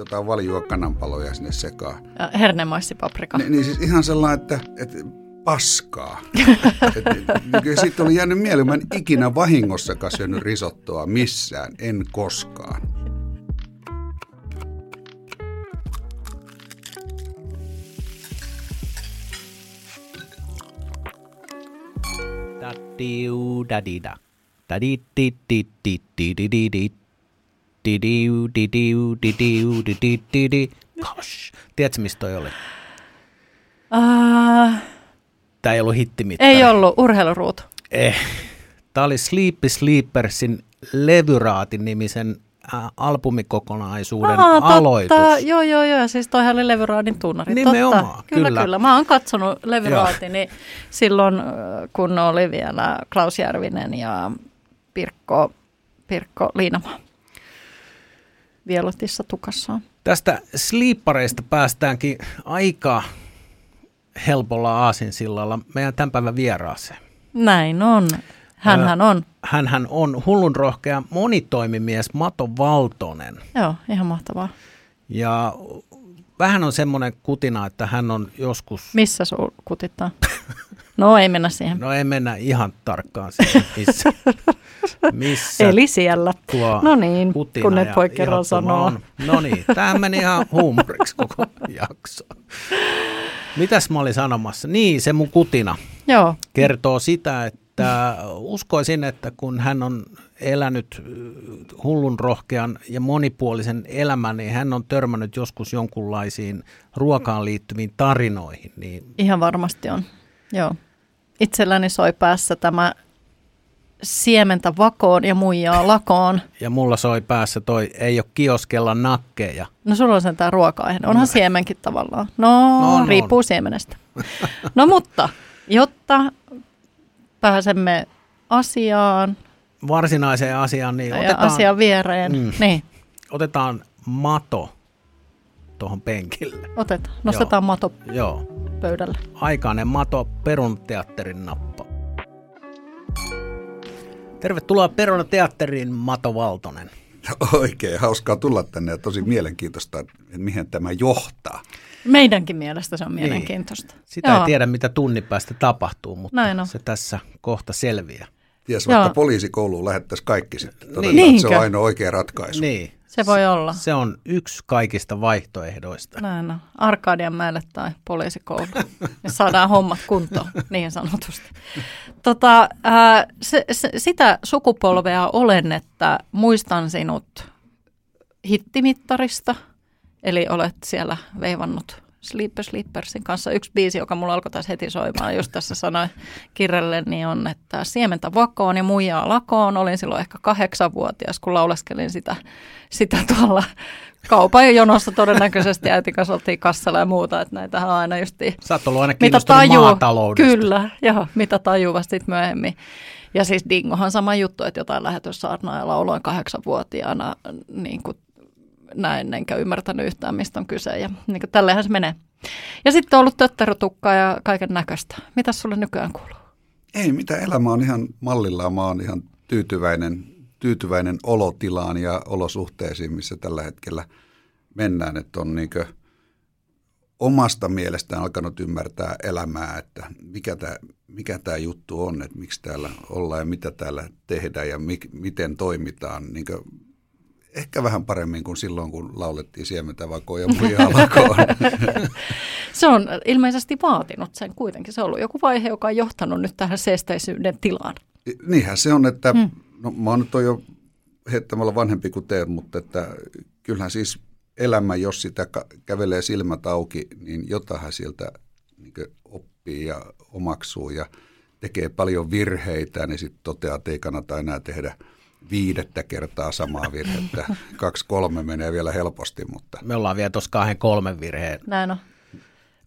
jotain valjua kananpaloja sinne sekaan. Ja hernemaisipaprika. Niin, niin siis ihan sellainen, että, että paskaa. Sitten oli jäänyt mieleen, mä en ikinä vahingossakaan syönyt risottoa missään, en koskaan. Diu da di didiu, didiu, didiu, didiu, didiu. Gosh. Tiedätkö, mistä toi oli? Ah. Uh, Tämä ei ollut hittimittari. Ei ollut, urheiluruut. Eh. Tämä oli Sleepy Sleepersin Levyraatin nimisen albumikokonaisuuden Aa, totta. aloitus. Joo, joo, joo. Siis toihan oli Levyraadin tunnari. Nimenomaan, totta. Kyllä, kyllä. kyllä. Mä oon katsonut Levyraatini niin silloin, kun oli vielä Klaus Järvinen ja Pirkko, Pirkko Liinamaa. Vielotissa tukassaan. Tästä sleepareista päästäänkin aika helpolla aasinsillalla meidän tämän päivän vieraaseen. Näin on. Hänhän on. Hänhän on hullun rohkea monitoimimies Mato Valtonen. Joo, ihan mahtavaa. Ja vähän on semmoinen kutina, että hän on joskus... Missä sun kutittaa? No ei mennä siihen. No ei mennä ihan tarkkaan siihen, missä, missä Eli siellä. tuo No niin, kun ja voi kerran sanoa. on. No niin, tämä meni ihan huumoriksi koko jakso. Mitäs mä olin sanomassa? Niin, se mun kutina Joo, kertoo sitä, että uskoisin, että kun hän on elänyt äh, hullun rohkean ja monipuolisen elämän, niin hän on törmännyt joskus jonkunlaisiin ruokaan liittyviin tarinoihin. Niin ihan varmasti on. Joo. Itselläni soi päässä tämä siementä vakoon ja muijaa lakoon. ja mulla soi päässä toi, ei ole kioskella nakkeja. No sulla on sentään ruoka-aihe. Onhan No. siemenkin tavallaan. No, No, no. riippuu siemenestä. No mutta, jotta pääsemme asiaan Varsinaiseen asiaan, niin ja otetaan, asian viereen, Mm. niin otetaan mato tuohon penkille. otetaan. Nostetaan mato Joo, pöydälle. aikainen mato Perunateatterin nappa. Tervetuloa Perunateatteriin, Mato Valtonen. Oikein hauskaa tulla tänne ja tosi mielenkiintoista, että mihin tämä johtaa. Meidänkin mielestä se on mielenkiintoista. Sitä Joo. ei tiedä, mitä tunnin päästä tapahtuu, mutta Näin on. se tässä kohta selviää. Ties vaikka Joo. poliisikouluun lähettäisiin kaikki sitten. Todetaan, Niin. että se on ainoa oikea ratkaisu. Niin. Se voi olla. Se on yksi kaikista vaihtoehdoista. Näin on. Arkadianmäelle tai poliisikoulu. Ja saadaan hommat kuntoon, niin sanotusti. Tota, ää, se, se, sitä sukupolvea olen, että muistan sinut hittimittarista. Eli olet siellä veivannut Sleeper Sleepersin kanssa. Yksi biisi, joka mulla alkoi taas heti soimaan, just tässä sanoi Kirrelle, niin on, että siementä vakoon ja muijaa lakoon. Olin silloin ehkä kahdeksanvuotias, kun lauleskelin sitä, sitä tuolla kaupan jonossa todennäköisesti äitin kanssa oltiin kassalla ja muuta, että näitähän on aina justiin Sä oot ollut aina mitä tajuu, maataloudesta. kyllä, joo, mitä tajuva sitten myöhemmin. Ja siis Dingohan sama juttu, että jotain lähetyssaarnaa ja lauloin kahdeksanvuotiaana niin kuin näin, enkä ymmärtänyt yhtään, mistä on kyse. Ja niin kuin tälleenhän se menee. Ja sitten on ollut tötterotukkaa ja kaiken näköistä. Mitä sulle nykyään kuuluu? Ei, mitä elämä on ihan mallillaan. Mä oon ihan tyytyväinen, tyytyväinen olotilaan ja olosuhteisiin, missä tällä hetkellä mennään. Että on niinkö omasta mielestään alkanut ymmärtää elämää, että mikä tämä mikä tää juttu on, että miksi täällä ollaan ja mitä täällä tehdään ja mik, miten toimitaan. Niinkö ehkä vähän paremmin kuin silloin, kun laulettiin siementä vakoon ja muijaa lakoon. Se on ilmeisesti vaatinut sen kuitenkin. Se on ollut joku vaihe, joka on johtanut nyt tähän seesteisyyden tilaan. Niinhän se on, että Hmm. no, mä oon nyt on jo heittämällä vanhempi kuin te, mutta että kyllähän siis elämä, jos sitä kävelee silmät auki, niin jotahan sieltä niin oppii ja omaksuu ja tekee paljon virheitä, niin sitten toteaa, että ei kannata enää tehdä viidettä kertaa samaa virhettä. Kaksi kolme menee vielä helposti, mutta Me ollaan vielä tuossa kahden kolmen virheen. Näin on.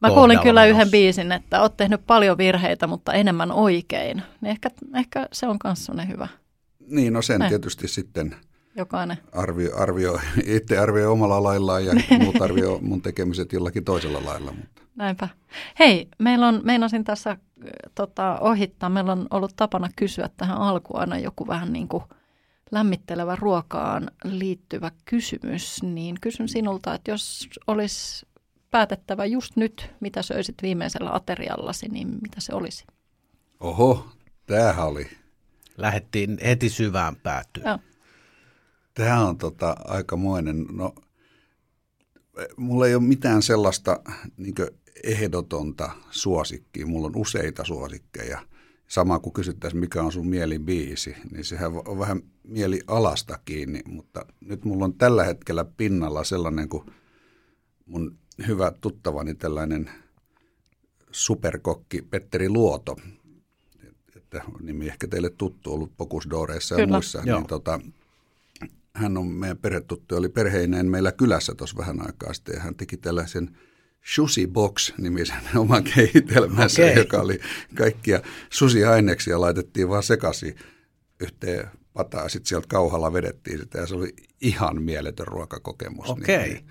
Mä kuulin kyllä menossa. yhden biisin, että oot tehnyt paljon virheitä, mutta enemmän oikein. Niin ehkä, ehkä se on myös sellainen hyvä, niin no sen Näin. tietysti sitten jokainen. arvio, arvio, itse arvioi omalla laillaan ja muut arvioi mun tekemiset jollakin toisella lailla. Mutta. Näinpä. Hei, meillä on, meinasin tässä tota, ohittaa, meillä on ollut tapana kysyä tähän alkuun aina joku vähän niin kuin lämmittelevä ruokaan liittyvä kysymys, niin kysyn sinulta, että jos olisi päätettävä just nyt, mitä söisit viimeisellä ateriallasi, niin mitä se olisi? Oho, tämähän oli. Lähettiin heti syvään päätyyn. Joo. Tämä on tota, aikamoinen. No, mulla ei ole mitään sellaista niin ehdotonta suosikkia. Mulla on useita suosikkeja. Sama kuin kysyttäisiin, mikä on sun mielibiisi, niin sehän on vähän mieli alasta kiinni, mutta nyt mulla on tällä hetkellä pinnalla sellainen kuin mun hyvä tuttavani tällainen superkokki Petteri Luoto, että nimi ehkä teille tuttu ollut Pokusdooreissa ja Kyllä. muissa, Joo. niin tota, hän on meidän perhetuttu, oli perheineen meillä kylässä tuossa vähän aikaa sitten, ja hän teki tällaisen Sushi Box-nimisen oman kehitelmänsä, Okei. joka oli kaikkia susi-aineksia laitettiin vaan sekaisin yhteen pataan, ja sitten sieltä kauhalla vedettiin sitä, ja se oli ihan mieletön ruokakokemus. Okei. Niin,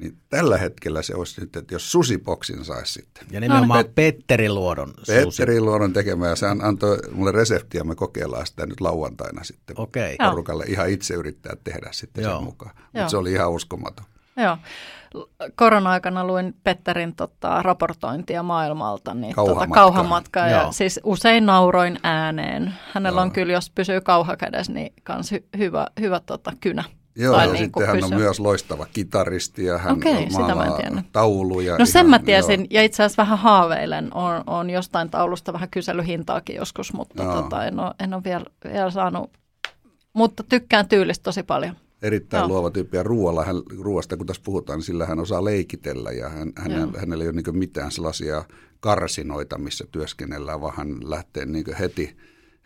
niin tällä hetkellä se olisi nyt, että jos susiboksin saisi sitten. Ja nimenomaan Petteri Luodon susi. Petteri Luodon tekemä ja se antoi mulle reseptiä, me kokeillaan sitä nyt lauantaina sitten Okei. Joo. porukalle ihan itse yrittää tehdä sitten Joo. sen mukaan. Mutta se oli ihan uskomaton. Joo. Korona-aikana luin Petterin tota, raportointia maailmalta, niin tota, Kauhamatkaa. kauhamatkaa ja siis usein nauroin ääneen. Hänellä Joo. on kyllä, jos pysyy kauha kädessä, niin kans hy- hyvä, hyvä tota, kynä. Joo, Tai ja niin sitten hän on pysyä. myös loistava kitaristi ja hän sitä en maalaa tiennyt. tauluja. No sen ihan- mä tiesin, joo. ja itse asiassa vähän haaveilen. On, on jostain taulusta vähän kyselyhintaakin joskus, mutta Joo. tota, en, ole, en ole vielä, vielä saanut. Mutta tykkään tyylistä tosi paljon. Erittäin Joo. luova tyyppi ja ruoalla, hän, ruoasta kun tässä puhutaan, niin sillä hän osaa leikitellä ja hän, Joo. hänellä, hänellä ei ole niin mitään sellaisia karsinoita, missä työskennellään, vaan hän lähtee niin heti,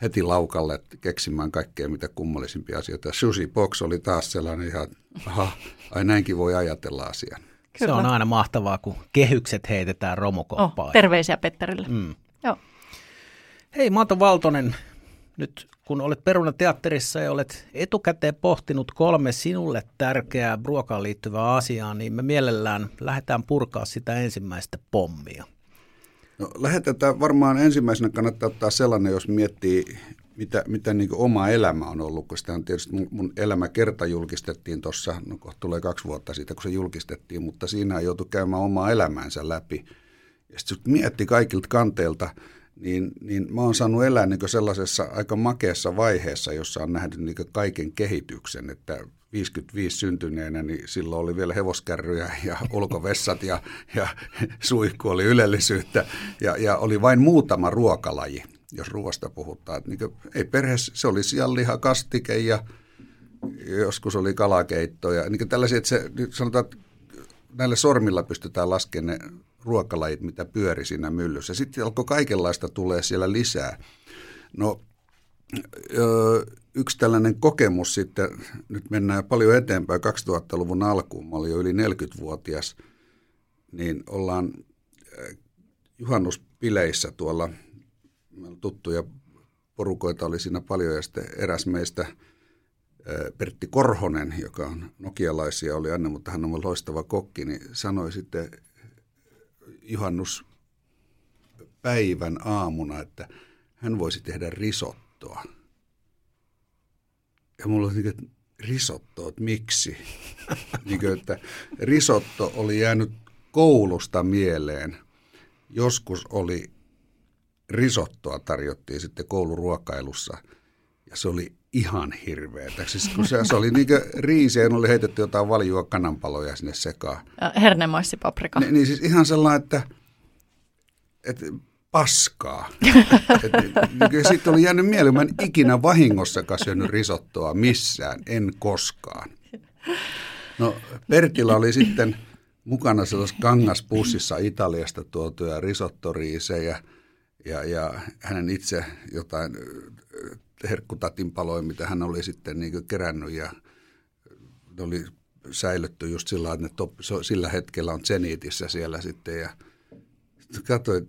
heti laukalle keksimään kaikkea mitä kummallisimpia asioita. Sushi Box oli taas sellainen ihan, aha, ai näinkin voi ajatella asian. Se on aina mahtavaa, kun kehykset heitetään romukoppaan. Oh, terveisiä Petterille. Mm. Joo. Hei Maato Valtonen, nyt kun olet Peruna-teatterissa ja olet etukäteen pohtinut kolme sinulle tärkeää ruokaan liittyvää asiaa, niin me mielellään lähdetään purkaa sitä ensimmäistä pommia. No, lähetetään varmaan ensimmäisenä kannattaa ottaa sellainen, jos miettii, mitä, mitä niin oma elämä on ollut, sitä on tietysti mun, mun elämä kerta julkistettiin tuossa, no kohta tulee kaksi vuotta siitä, kun se julkistettiin, mutta siinä joutui käymään omaa elämäänsä läpi. Ja sitten kun mietti kaikilta kanteilta, niin, niin mä oon saanut elää niin sellaisessa aika makeassa vaiheessa, jossa on nähnyt niin kaiken kehityksen, että 55 syntyneenä, niin silloin oli vielä hevoskärryjä ja ulkovessat ja, ja suihku oli ylellisyyttä ja, ja oli vain muutama ruokalaji, jos ruoasta puhutaan. Niin kuin, ei perheessä, se oli sianliha, kastike ja joskus oli kalakeitto ja niin tällaisia, että se, sanotaan, että näillä sormilla pystytään laskemaan ne ruokalajit, mitä pyöri siinä myllyssä. Sitten alkoi kaikenlaista tulee siellä lisää. No yksi tällainen kokemus sitten, nyt mennään paljon eteenpäin 2000-luvun alkuun, mä olin jo yli 40-vuotias, niin ollaan juhannuspileissä tuolla, tuttuja porukoita oli siinä paljon ja sitten eräs meistä Pertti Korhonen, joka on nokialaisia, oli aina, mutta hän on loistava kokki, niin sanoi sitten juhannuspäivän aamuna, että hän voisi tehdä risottoa. Ja mulla oli niin, että risotto, että miksi? niin kuin, että risotto oli jäänyt koulusta mieleen. Joskus oli risottoa tarjottiin sitten kouluruokailussa ja se oli ihan hirveetä. Siis kun se, se oli niin ja oli heitetty jotain valjua kananpaloja sinne sekaan. Ja Hernemaisipaprika. Niin, niin siis ihan sellainen, että, että paskaa. Et, sitten oli jäänyt mieleen, mä en ikinä vahingossakaan syönyt risottoa missään, en koskaan. No Pertillä oli sitten mukana sellaisessa kangaspussissa Italiasta tuotuja risottoriisejä ja, ja hänen itse jotain herkkutatin paloja, mitä hän oli sitten niin kerännyt ja ne oli säilytty just sillä, että ne top, sillä hetkellä on Zenitissä siellä sitten ja sitten katsoin,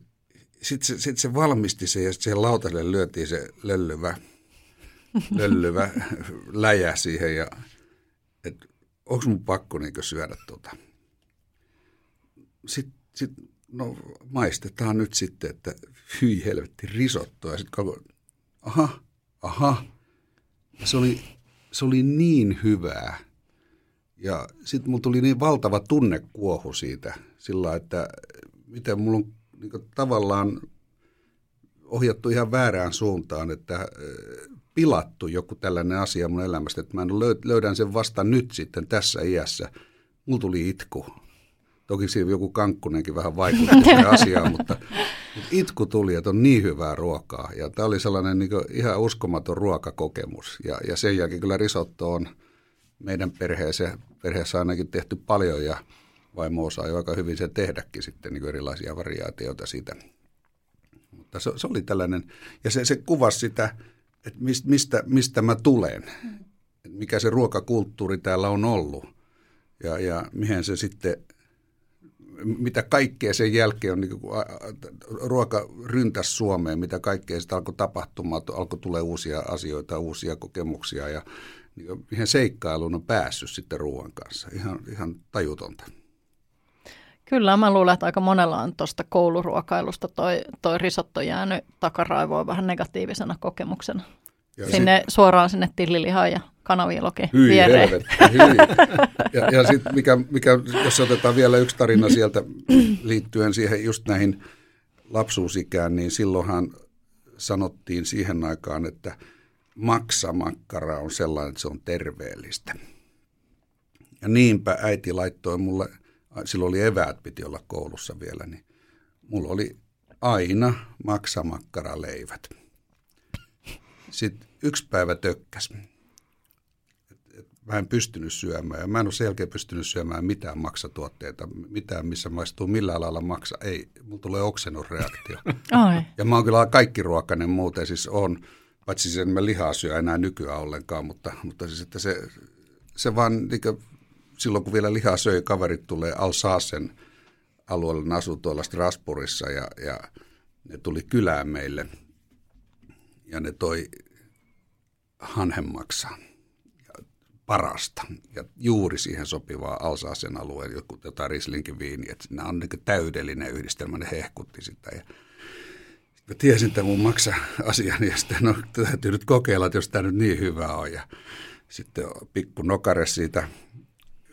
sitten se, sit se valmisti sen ja sitten siihen lautaselle lyötiin se löllyvä, löllyvä läjä siihen ja että onko mun pakko niin syödä tota. Sitten sit, no maistetaan nyt sitten, että hyi helvetti risottoa ja sitten koko, aha, aha. Se oli se oli niin hyvää. Ja sitten mulla tuli niin valtava tunnekuohu siitä, sillä että miten mulla on niin tavallaan ohjattu ihan väärään suuntaan, että äh, pilattu joku tällainen asia mun elämästä, että mä löydän sen vasta nyt sitten tässä iässä. Mulla tuli itku. Toki siinä joku kankkunenkin vähän vaikutti asiaan, mutta, mutta itku tuli, että on niin hyvää ruokaa. Ja tämä oli sellainen niin ihan uskomaton ruokakokemus. Ja, ja sen jälkeen kyllä risotto on meidän perheessä, perheessä ainakin tehty paljon ja vaimo osaa jo aika hyvin sen tehdäkin sitten niin erilaisia variaatioita siitä. Mutta se, se oli tällainen, ja se, se kuvasi sitä, että mistä, mistä mä tulen, mikä se ruokakulttuuri täällä on ollut ja, ja mihin se sitten, mitä kaikkea sen jälkeen on, niin ruoka ryntäs Suomeen, mitä kaikkea sitä alkoi tapahtumaan, alkoi tulee uusia asioita, uusia kokemuksia ja niin mihin seikkailuun on päässyt sitten ruoan kanssa. Ihan, ihan tajutonta. Kyllä, mä luulen, että aika monella on tuosta kouluruokailusta toi, toi risotto jäänyt takaraivoon vähän negatiivisena kokemuksena. Ja sinne sit, suoraan sinne tillilihaan ja kanaviilokin hyi, viereen. Helvetti, hyi. Ja, ja sitten mikä, mikä, jos otetaan vielä yksi tarina sieltä liittyen siihen just näihin lapsuusikään, niin silloinhan sanottiin siihen aikaan, että maksamakkara on sellainen, että se on terveellistä. Ja niinpä äiti laittoi mulle – silloin oli eväät, piti olla koulussa vielä, niin mulla oli aina maksamakkaraleivät. Sitten yksi päivä tökkäs. mä en pystynyt syömään ja mä en ole sen jälkeen pystynyt syömään mitään maksatuotteita, mitään missä maistuu millään lailla maksa. Ei, mulla tulee oksennusreaktio. Ai. Ja mä oon kyllä kaikki ruokainen muuten, siis on, paitsi sen mä lihaa syö enää nykyään ollenkaan, mutta, mutta siis että se, se vaan niin silloin kun vielä lihaa söi, kaverit tulee Alsaasen alueelle, ne asui tuolla Strasbourgissa ja, ja ne tuli kylään meille ja ne toi hanhemmaksaan parasta. Ja juuri siihen sopivaa Alsaasen alueen jotain Rislinkin viiniä. Että nämä on niin täydellinen yhdistelmä, ne hehkutti sitä. Ja mä tiesin tämän mun maksa asian ja sitten no, täytyy nyt kokeilla, että jos tämä nyt niin hyvä on. Ja sitten pikku nokare siitä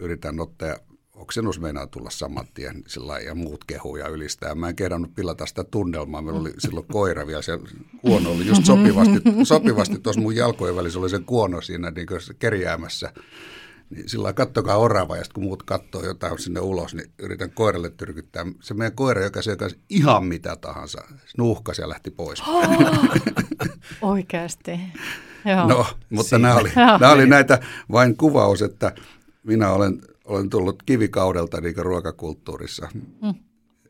yritän ottaa oksennus meinaa tulla saman tien sillä ja muut kehuja ylistää. Mä en kehdannut pilata sitä tunnelmaa. Meillä oli silloin koira vielä, se kuono oli just sopivasti, sopivasti tuossa mun jalkojen välissä oli se kuono siinä niin kerjäämässä. Niin sillä kattokaa orava, ja sitten kun muut katsoo jotain sinne ulos, niin yritän koiralle tyrkyttää. Se meidän koira, joka se ihan mitä tahansa, nuuhkasi ja lähti pois. Oh, oikeasti. Joo. No, mutta nämä oli, nämä oli näitä vain kuvaus, että minä olen, olen tullut kivikaudelta niin ruokakulttuurissa. Mm.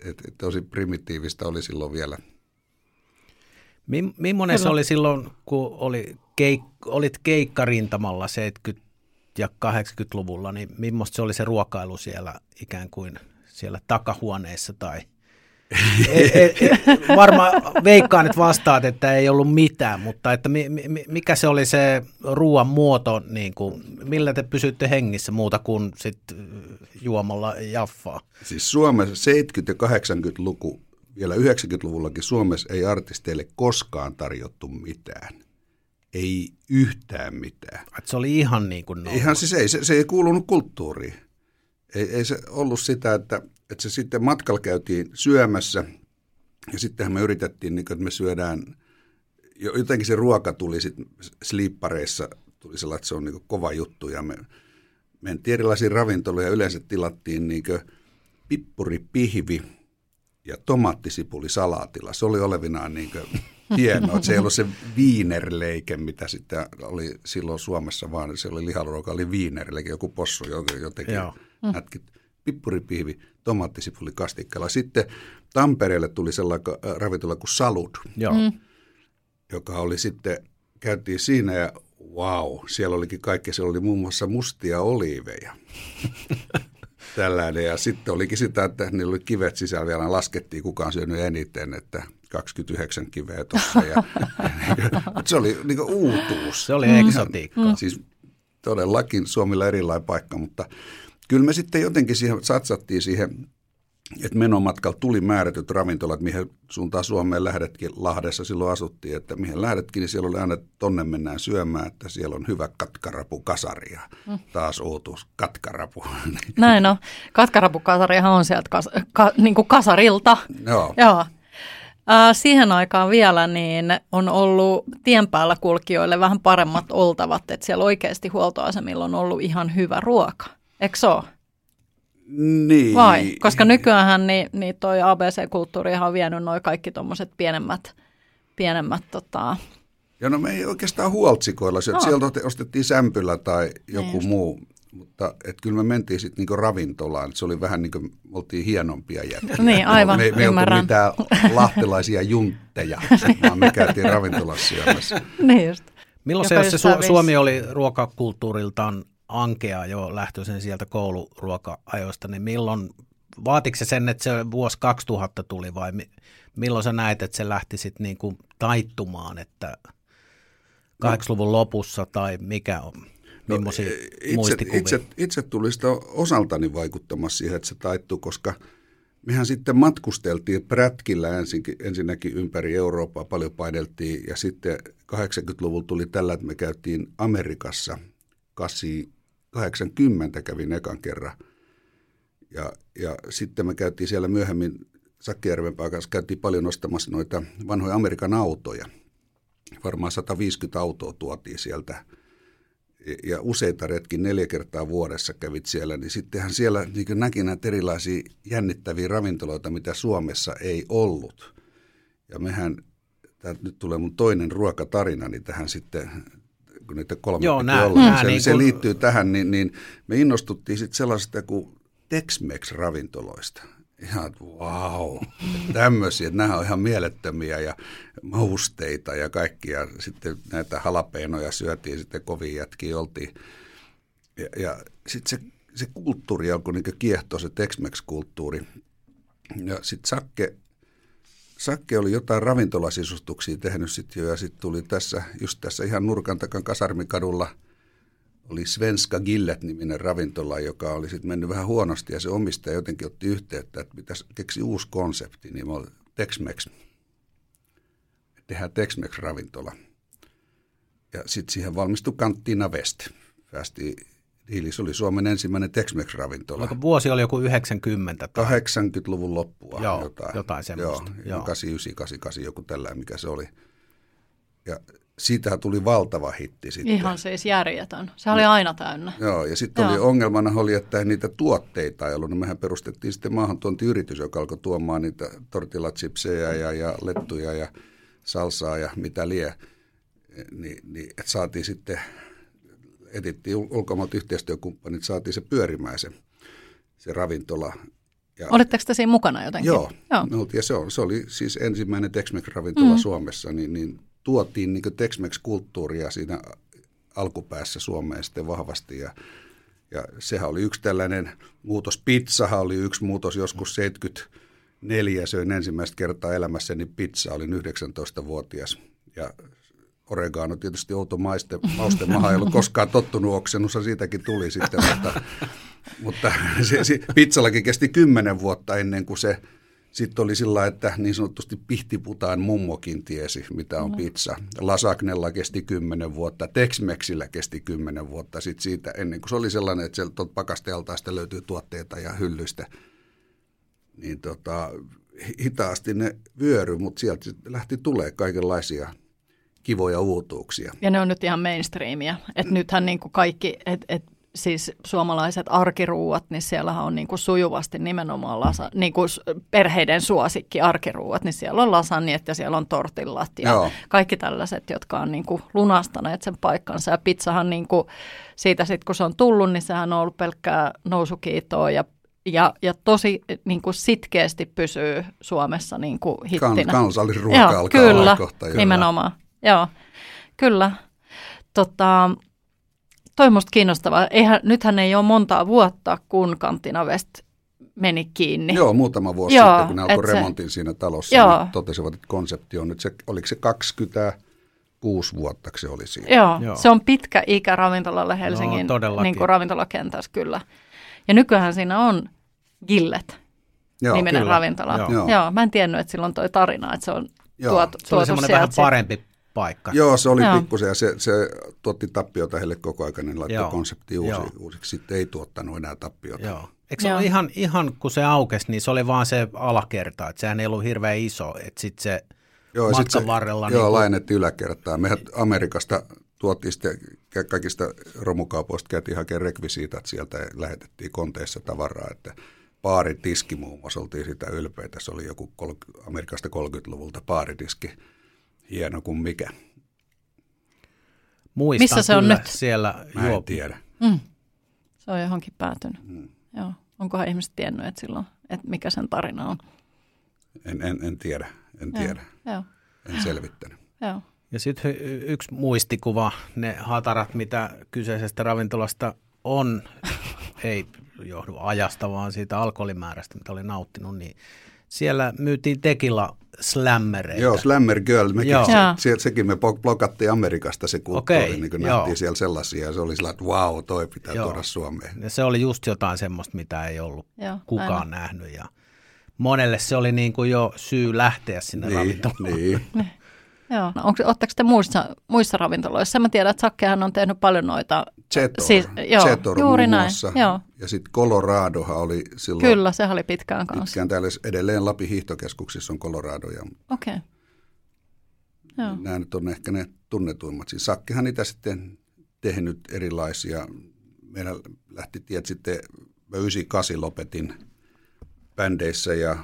Et, et tosi primitiivistä oli silloin vielä. Mimmoinen se oli silloin, kun oli keik, olit keikkarintamalla 70- ja 80-luvulla, niin millaista se oli se ruokailu siellä ikään kuin siellä takahuoneessa tai – varmaan veikkaan, että vastaat, että ei ollut mitään, mutta että mi, mi, mikä se oli se ruoan muoto, niin kuin, millä te pysytte hengissä muuta kuin sit juomalla jaffaa? Siis Suomessa 70- ja 80-luku, vielä 90-luvullakin Suomessa ei artisteille koskaan tarjottu mitään. Ei yhtään mitään. Et se oli ihan niin kuin nolla. Ihan siis ei, se, se ei kuulunut kulttuuriin. Ei, ei se ollut sitä, että että se sitten matkalla käytiin syömässä ja sittenhän me yritettiin, niin kuin, että me syödään, jotenkin se ruoka tuli sitten slippareissa, tuli sellainen, että se on niin kova juttu ja me mentiin erilaisiin ravintoloihin ja yleensä tilattiin niin pippuripihvi ja tomaattisipuli salaatilla. Se oli olevinaan niin hienoa, että se ei ollut se viinerleike, mitä sitten oli silloin Suomessa, vaan se oli liharuoka, oli viinerleike, joku possu jotenkin Joo. pippuripihvi tomaattisipuli kastikkeella. Sitten Tampereelle tuli sellainen äh, ravintola kuin Salud, Joo. Mm. joka oli sitten, käytiin siinä ja wow, siellä olikin kaikki, siellä oli muun muassa mustia oliiveja. Tällainen. Ja sitten olikin sitä, että niillä oli kivet sisällä vielä, laskettiin kukaan syönyt eniten, että 29 kiveä tuossa. Ja, se oli niin uutuus. Se oli eksotiikka. Mm. Siis todellakin Suomilla erilainen paikka, mutta kyllä me sitten jotenkin siihen satsattiin siihen että menomatkalla tuli määrätyt ravintolat, mihin suuntaan Suomeen lähdetkin, Lahdessa silloin asuttiin, että mihin lähdetkin, niin siellä oli aina, että tonne mennään syömään, että siellä on hyvä katkarapu kasaria. Mm. Taas uutuus, katkarapu. Näin no, katkarapu kasarihan on sieltä kas, ka, niin kuin kasarilta. Joo. Joo. Äh, siihen aikaan vielä niin on ollut tien päällä kulkijoille vähän paremmat oltavat, että siellä oikeasti huoltoasemilla on ollut ihan hyvä ruoka. Eikö se ole? Niin. Vai? Koska nykyään niin, niin toi ABC-kulttuurihan on vienyt noin kaikki tuommoiset pienemmät, pienemmät tota... Ja no me ei oikeastaan huoltsikoilla, no. sieltä ostettiin sämpylä tai joku niin muu, mutta et kyllä me mentiin sitten niinku ravintolaan, se oli vähän niin kuin, oltiin hienompia jätkiä. Niin, aivan, Me, me ei oltu mitään lahtelaisia juntteja, vaan me käytiin ravintolassa syömässä. Niin just. Milloin se, se Su- Suomi oli ruokakulttuuriltaan ankea jo lähtöisen sieltä kouluruoka-ajoista, niin milloin, vaatiko se sen, että se vuosi 2000 tuli vai milloin sä näet, että se lähti sitten niin kuin taittumaan, että 80-luvun lopussa tai mikä on? No, itse, itse, itse tuli sitä osaltani vaikuttamassa siihen, että se taittui, koska mehän sitten matkusteltiin prätkillä ensin, ensinnäkin ympäri Eurooppaa, paljon paideltiin ja sitten 80-luvulla tuli tällä, että me käytiin Amerikassa 80 kävin ekan kerran. Ja, ja sitten me käytiin siellä myöhemmin Sakkijärven kanssa, käytiin paljon ostamassa noita vanhoja Amerikan autoja. Varmaan 150 autoa tuotiin sieltä ja useita retkin neljä kertaa vuodessa kävit siellä, niin sittenhän siellä niin näki näitä erilaisia jännittäviä ravintoloita, mitä Suomessa ei ollut. Ja mehän, tämä nyt tulee mun toinen ruokatarinani tähän sitten kun niitä kolme Joo, nää, olla, nää, niin se, niin se kun... liittyy tähän, niin, niin me innostuttiin sitten sellaisesta kuin Tex-Mex-ravintoloista. Ihan, että wow, tämmöisiä, että nämä on ihan mielettömiä ja mausteita ja kaikkia. Sitten näitä halapeenoja syötiin, sitten kovin jätkiä oltiin. Ja, ja sitten se, se kulttuuri alkoi niin kiehtoa, se Tex-Mex-kulttuuri. Ja sitten Sakke Sakke oli jotain ravintolasisustuksia tehnyt sitten jo ja sitten tuli tässä, just tässä ihan nurkan takan Kasarmikadulla oli Svenska Gillet-niminen ravintola, joka oli sitten mennyt vähän huonosti ja se omistaja jotenkin otti yhteyttä, että pitäisi keksi uusi konsepti, niin oli Tex-Mex. Tehdään Tex-Mex-ravintola. Ja sitten siihen valmistui Kanttina West. Päästiin Diilis oli Suomen ensimmäinen Tex-Mex-ravintola. Onko vuosi oli joku 90? Tai? 80-luvun loppua. Joo, jotain, jotain semmoista. Joo, Joo. 89, 88, joku tällä, mikä se oli. Ja siitä tuli valtava hitti sitten. Ihan siis järjetön. Se oli aina täynnä. Joo, ja sitten oli ongelmana oli, että niitä tuotteita ei ollut. No mehän perustettiin sitten maahantuontiyritys, joka alkoi tuomaan niitä tortillachipsejä ja, ja lettuja ja salsaa ja mitä lie. Ni, niin, että saatiin sitten etittiin ulkomaat yhteistyökumppanit, saatiin se pyörimään se, se ravintola. Ja, Oletteko te siinä mukana jotenkin? Joo, joo. Me oltiin, ja se, on, se oli siis ensimmäinen Tex-Mex-ravintola mm. Suomessa, niin, niin tuotiin niin Tex-Mex-kulttuuria siinä alkupäässä Suomeen sitten vahvasti ja, ja sehän oli yksi tällainen muutos. Pizzahan oli yksi muutos joskus 74, söin ensimmäistä kertaa elämässäni pizza, olin 19-vuotias ja oregano tietysti outo maiste, mauste maha ei ollut koskaan tottunut oksennussa, siitäkin tuli sitten, mutta, mutta se, se, pizzallakin kesti kymmenen vuotta ennen kuin se sitten oli sillä että niin sanotusti pihtiputaan mummokin tiesi, mitä on pizza. Lasagnella kesti kymmenen vuotta, Tex-Mexillä kesti kymmenen vuotta sitten siitä, ennen kuin se oli sellainen, että sieltä pakastealtaista löytyy tuotteita ja hyllyistä. Niin tota, hitaasti ne vyöry, mutta sieltä lähti tulee kaikenlaisia – kivoja uutuuksia. Ja ne on nyt ihan mainstreamia. Että nythän niin kuin kaikki, et, et, siis suomalaiset arkiruuat, niin siellähän on niin kuin sujuvasti nimenomaan lasa, niin kuin perheiden suosikki arkiruuat, niin siellä on lasagnet ja siellä on tortillat ja Joo. kaikki tällaiset, jotka on niin kuin lunastaneet sen paikkansa. Ja pizzahan niin kuin, siitä sitten kun se on tullut, niin sehän on ollut pelkkää nousukiitoa ja ja, ja tosi niin kuin sitkeästi pysyy Suomessa niin kuin hittinä. Kan, kansallisruoka Joo, alkaa kyllä, kohta. nimenomaan. Joo, kyllä. Tota, toi musta kiinnostavaa. Eihän, nythän ei ole montaa vuotta, kun Kantina West meni kiinni. Joo, muutama vuosi Joo, sitten, kun ne alkoi remontin se, siinä talossa, Joo. niin totesivat, että konsepti on nyt se, oliko se 26 vuotta se oli siinä. Joo, Joo. se on pitkä ikä ravintolalle Helsingin no, niin kuin ravintolakentässä kyllä. Ja nykyään siinä on gillet. Joo, niminen kyllä. ravintola. Joo. Joo. Joo, mä en tiennyt, että silloin toi tarina, että se on Joo. tuot, Se oli tuotu semmoinen sieltä vähän parempi paikka. Joo, se oli Joo. pikkusen ja se, se tuotti tappiota heille koko ajan, niin laittoi Joo. konsepti uusi, Joo. uusiksi. Sitten ei tuottanut enää tappiota. Joo. Eikö se Joo. ole ihan, ihan, kun se aukesi, niin se oli vaan se alakerta, että sehän ei ollut hirveän iso, että sitten se Joo, matkan sit se, varrella... Joo, niin laajennettiin yläkertaa. Mehän Amerikasta tuotiin sitten ka- kaikista romukaupoista, käytiin hakemaan rekvisiitat sieltä ja lähetettiin konteissa tavaraa, että baaritiski muun muassa oltiin sitä ylpeitä. Se oli joku kol- Amerikasta 30-luvulta baaritiski, hieno kuin mikä. muistan Missä se on nyt? siellä Mä en juo- tiedä. Mm. Se on johonkin päätynyt. Mm. Joo. Onkohan ihmiset tiennyt, että silloin, että mikä sen tarina on? En, en, en tiedä, en tiedä. Joo. En selvittänyt. Joo. Ja sitten yksi muistikuva, ne hatarat, mitä kyseisestä ravintolasta on, ei johdu ajasta, vaan siitä alkoholimäärästä, mitä oli nauttinut, niin siellä myytiin tekila slammereita. Joo, Slammer Girl, mekin, Joo. se, se, sekin me blok- blokattiin Amerikasta se kulttuuri, Okei, niin kuin joo. nähtiin siellä sellaisia, ja se oli sillä, että wow, toi pitää Joo. tuoda Suomeen. Ja se oli just jotain semmoista, mitä ei ollut Joo, kukaan aivan. nähnyt. Ja monelle se oli niin kuin jo syy lähteä sinne Niin, ravintolaan. niin. Joo. No, onko, te muissa, muissa ravintoloissa? Mä tiedän, että Sakkehan on tehnyt paljon noita. Zetor, Siis- joo, Zetor juuri muun näin, muassa. joo. Ja sitten Coloradohan oli silloin Kyllä, se oli pitkään kanssa. pitkään täällä edelleen Lapin hiihtokeskuksissa on Colorado ja Okei. Okay. Joo. nämä nyt on ehkä ne tunnetuimmat. Siis Sakkihan niitä sitten tehnyt erilaisia. Meillä lähti tiet sitten, mä 98 lopetin bändeissä ja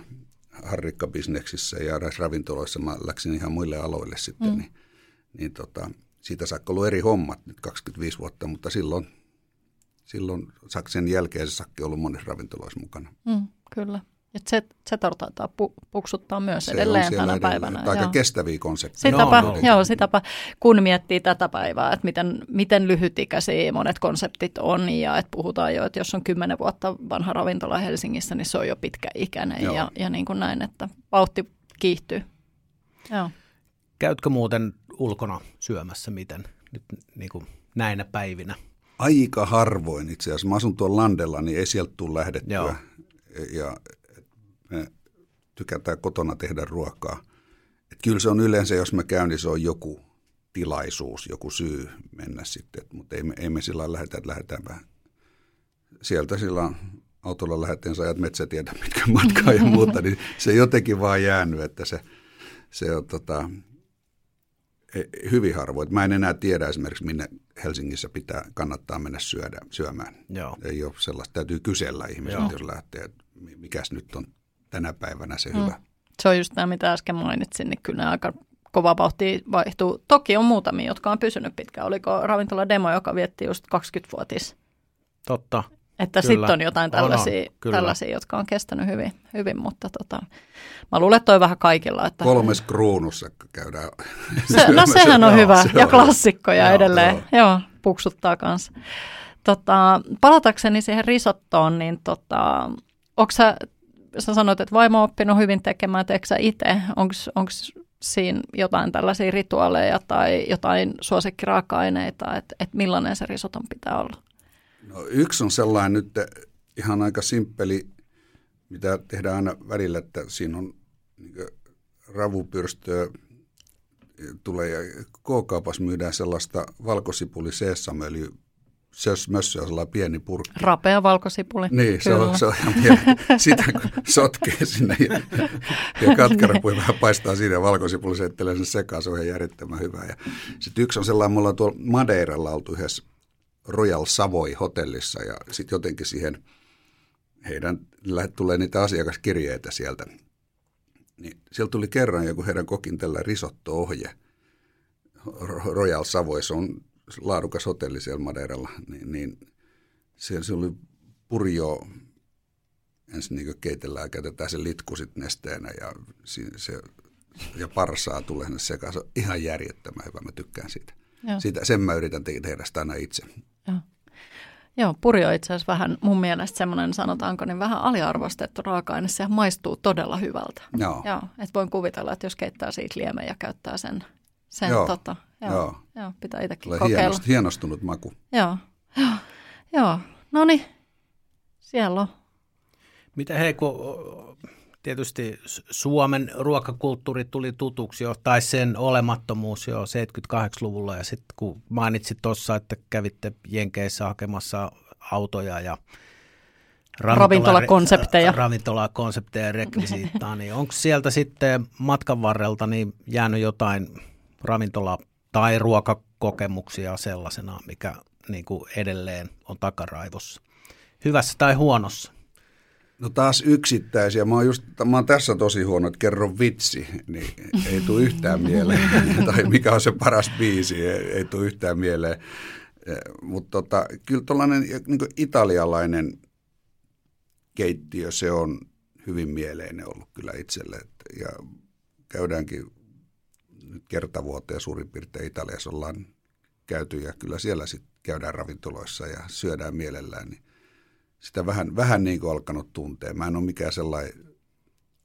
harrikkabisneksissä ja ravintoloissa mä läksin ihan muille aloille sitten, mm. niin, niin tota, siitä saakka ollut eri hommat nyt 25 vuotta, mutta silloin, silloin sen jälkeen se sakki on ollut monessa ravintoloissa mukana. Mm, kyllä. Ja Zet- Zetor taitaa pu- puksuttaa myös Se on edelleen tänä edelleen. päivänä. Aika joo. kestäviä konsepteja. Sitäpä, No, no. joo, sitäpä, kun miettii tätä päivää, että miten, miten lyhytikäisiä monet konseptit on ja että puhutaan jo, että jos on kymmenen vuotta vanha ravintola Helsingissä, niin se on jo pitkäikäinen Joo. ja, ja niin kuin näin, että vauhti kiihtyy. Joo. Käytkö muuten ulkona syömässä miten nyt niin kuin näinä päivinä? Aika harvoin itse asiassa. Mä asun tuolla Landella, niin ei sieltä tule lähdettyä. Joo. Ja me tykätään kotona tehdä ruokaa. Et kyllä se on yleensä, jos mä käyn, niin se on joku tilaisuus, joku syy mennä sitten. Mutta ei me, ei me sillä lähdetä, että lähdetäänpä sieltä sillä autolla lähdetään, sä ajat metsätietä pitkän matkaa ja muuta, niin se jotenkin vaan jäänyt, että se, se on tota, e- hyvin harvoin. Mä en enää tiedä esimerkiksi, minne Helsingissä pitää, kannattaa mennä syödä, syömään. Joo. Ei ole sellaista, täytyy kysellä ihmisiltä, jos lähtee, että mi- mikäs nyt on tänä päivänä se hyvä. Se on just tämä, mitä äsken mainitsin, niin kyllä aika kova vauhti vaihtuu. Toki on muutamia, jotka on pysynyt pitkään. Oliko ravintola Demo, joka vietti just 20-vuotis? Totta. Että sitten on jotain On, on, tällaisia, tällaisia, jotka on kestänyt hyvin, hyvin mutta tota, mä luulen, että toi vähän kaikilla. Että Kolmes kruunussa käydään se, no sehän on Joo, hyvä se ja on- klassikkoja Joo, edelleen. joo. Joo. joo, puksuttaa kanssa. Tota, palatakseni siihen risottoon, niin tota, onko sä, sä sanoit, että vaimo on oppinut hyvin tekemään, teekö sä itse? Onko siinä jotain tällaisia rituaaleja tai jotain suosikkiraaka-aineita, että et millainen se risoton pitää olla? No, yksi on sellainen nyt ihan aika simppeli, mitä tehdään aina välillä, että siinä on niin ravupyrstöä tulee ja K-kaupassa myydään sellaista valkosipuli seesamöljy, mössö on sellainen pieni purkki. Rapea valkosipuli. Niin, se kyllä. on, se on ihan mieleen. Sitä kun sotkee sinne ja, ja katkerapui vähän paistaa siinä ja valkosipuli seittelee sen sekaan, se on ihan järjettömän hyvä. Ja sitten yksi on sellainen, mulla on tuolla Madeiralla oltu yhdessä Royal Savoy hotellissa ja sitten jotenkin siihen heidän, tulee niitä asiakaskirjeitä sieltä. Niin sieltä tuli kerran joku heidän kokin tällä risotto-ohje. Ro- Royal Savoy, se on laadukas hotelli siellä Madeiralla, niin, niin siellä se oli purjo, ensin niin keitellään ja käytetään se litku sitten nesteenä ja, se, ja parsaa tulee sinne sekaan. Se on ihan järjettömän hyvä, mä tykkään siitä. Joo. siitä sen mä yritän te- tehdä sitä aina itse. Joo. Joo, puri on itse asiassa vähän mun mielestä semmoinen, sanotaanko, niin vähän aliarvostettu raaka-aine. Sehän maistuu todella hyvältä. Joo. Joo, että voin kuvitella, että jos keittää siitä liemen ja käyttää sen, sen Joo, tota, joo, joo. joo. pitää itsekin Tulee kokeilla. hienost, hienostunut maku. Joo, joo, joo. no niin, siellä on. Mitä hei, kun tietysti Suomen ruokakulttuuri tuli tutuksi jo, tai sen olemattomuus jo 78-luvulla, ja sitten kun mainitsit tuossa, että kävitte Jenkeissä hakemassa autoja ja ravintolakonsepteja. Ravintolakonsepteja ja rekvisiittaa, niin onko sieltä sitten matkan varrelta niin jäänyt jotain ravintola- tai ruokakokemuksia sellaisena, mikä niin kuin edelleen on takaraivossa? Hyvässä tai huonossa? No taas yksittäisiä. Mä oon, just, mä oon tässä tosi huono, että kerro vitsi, niin ei tule yhtään mieleen. tai mikä on se paras biisi, ei, ei tule yhtään mieleen. Eh, Mutta tota, kyllä tuollainen niin italialainen keittiö, se on hyvin mieleinen ollut kyllä itselle. Ja käydäänkin kertavuoteen suurin piirtein Italiassa ollaan käyty ja kyllä siellä sitten käydään ravintoloissa ja syödään mielellään, niin sitä vähän, vähän niin kuin alkanut tuntea. Mä en ole mikään sellainen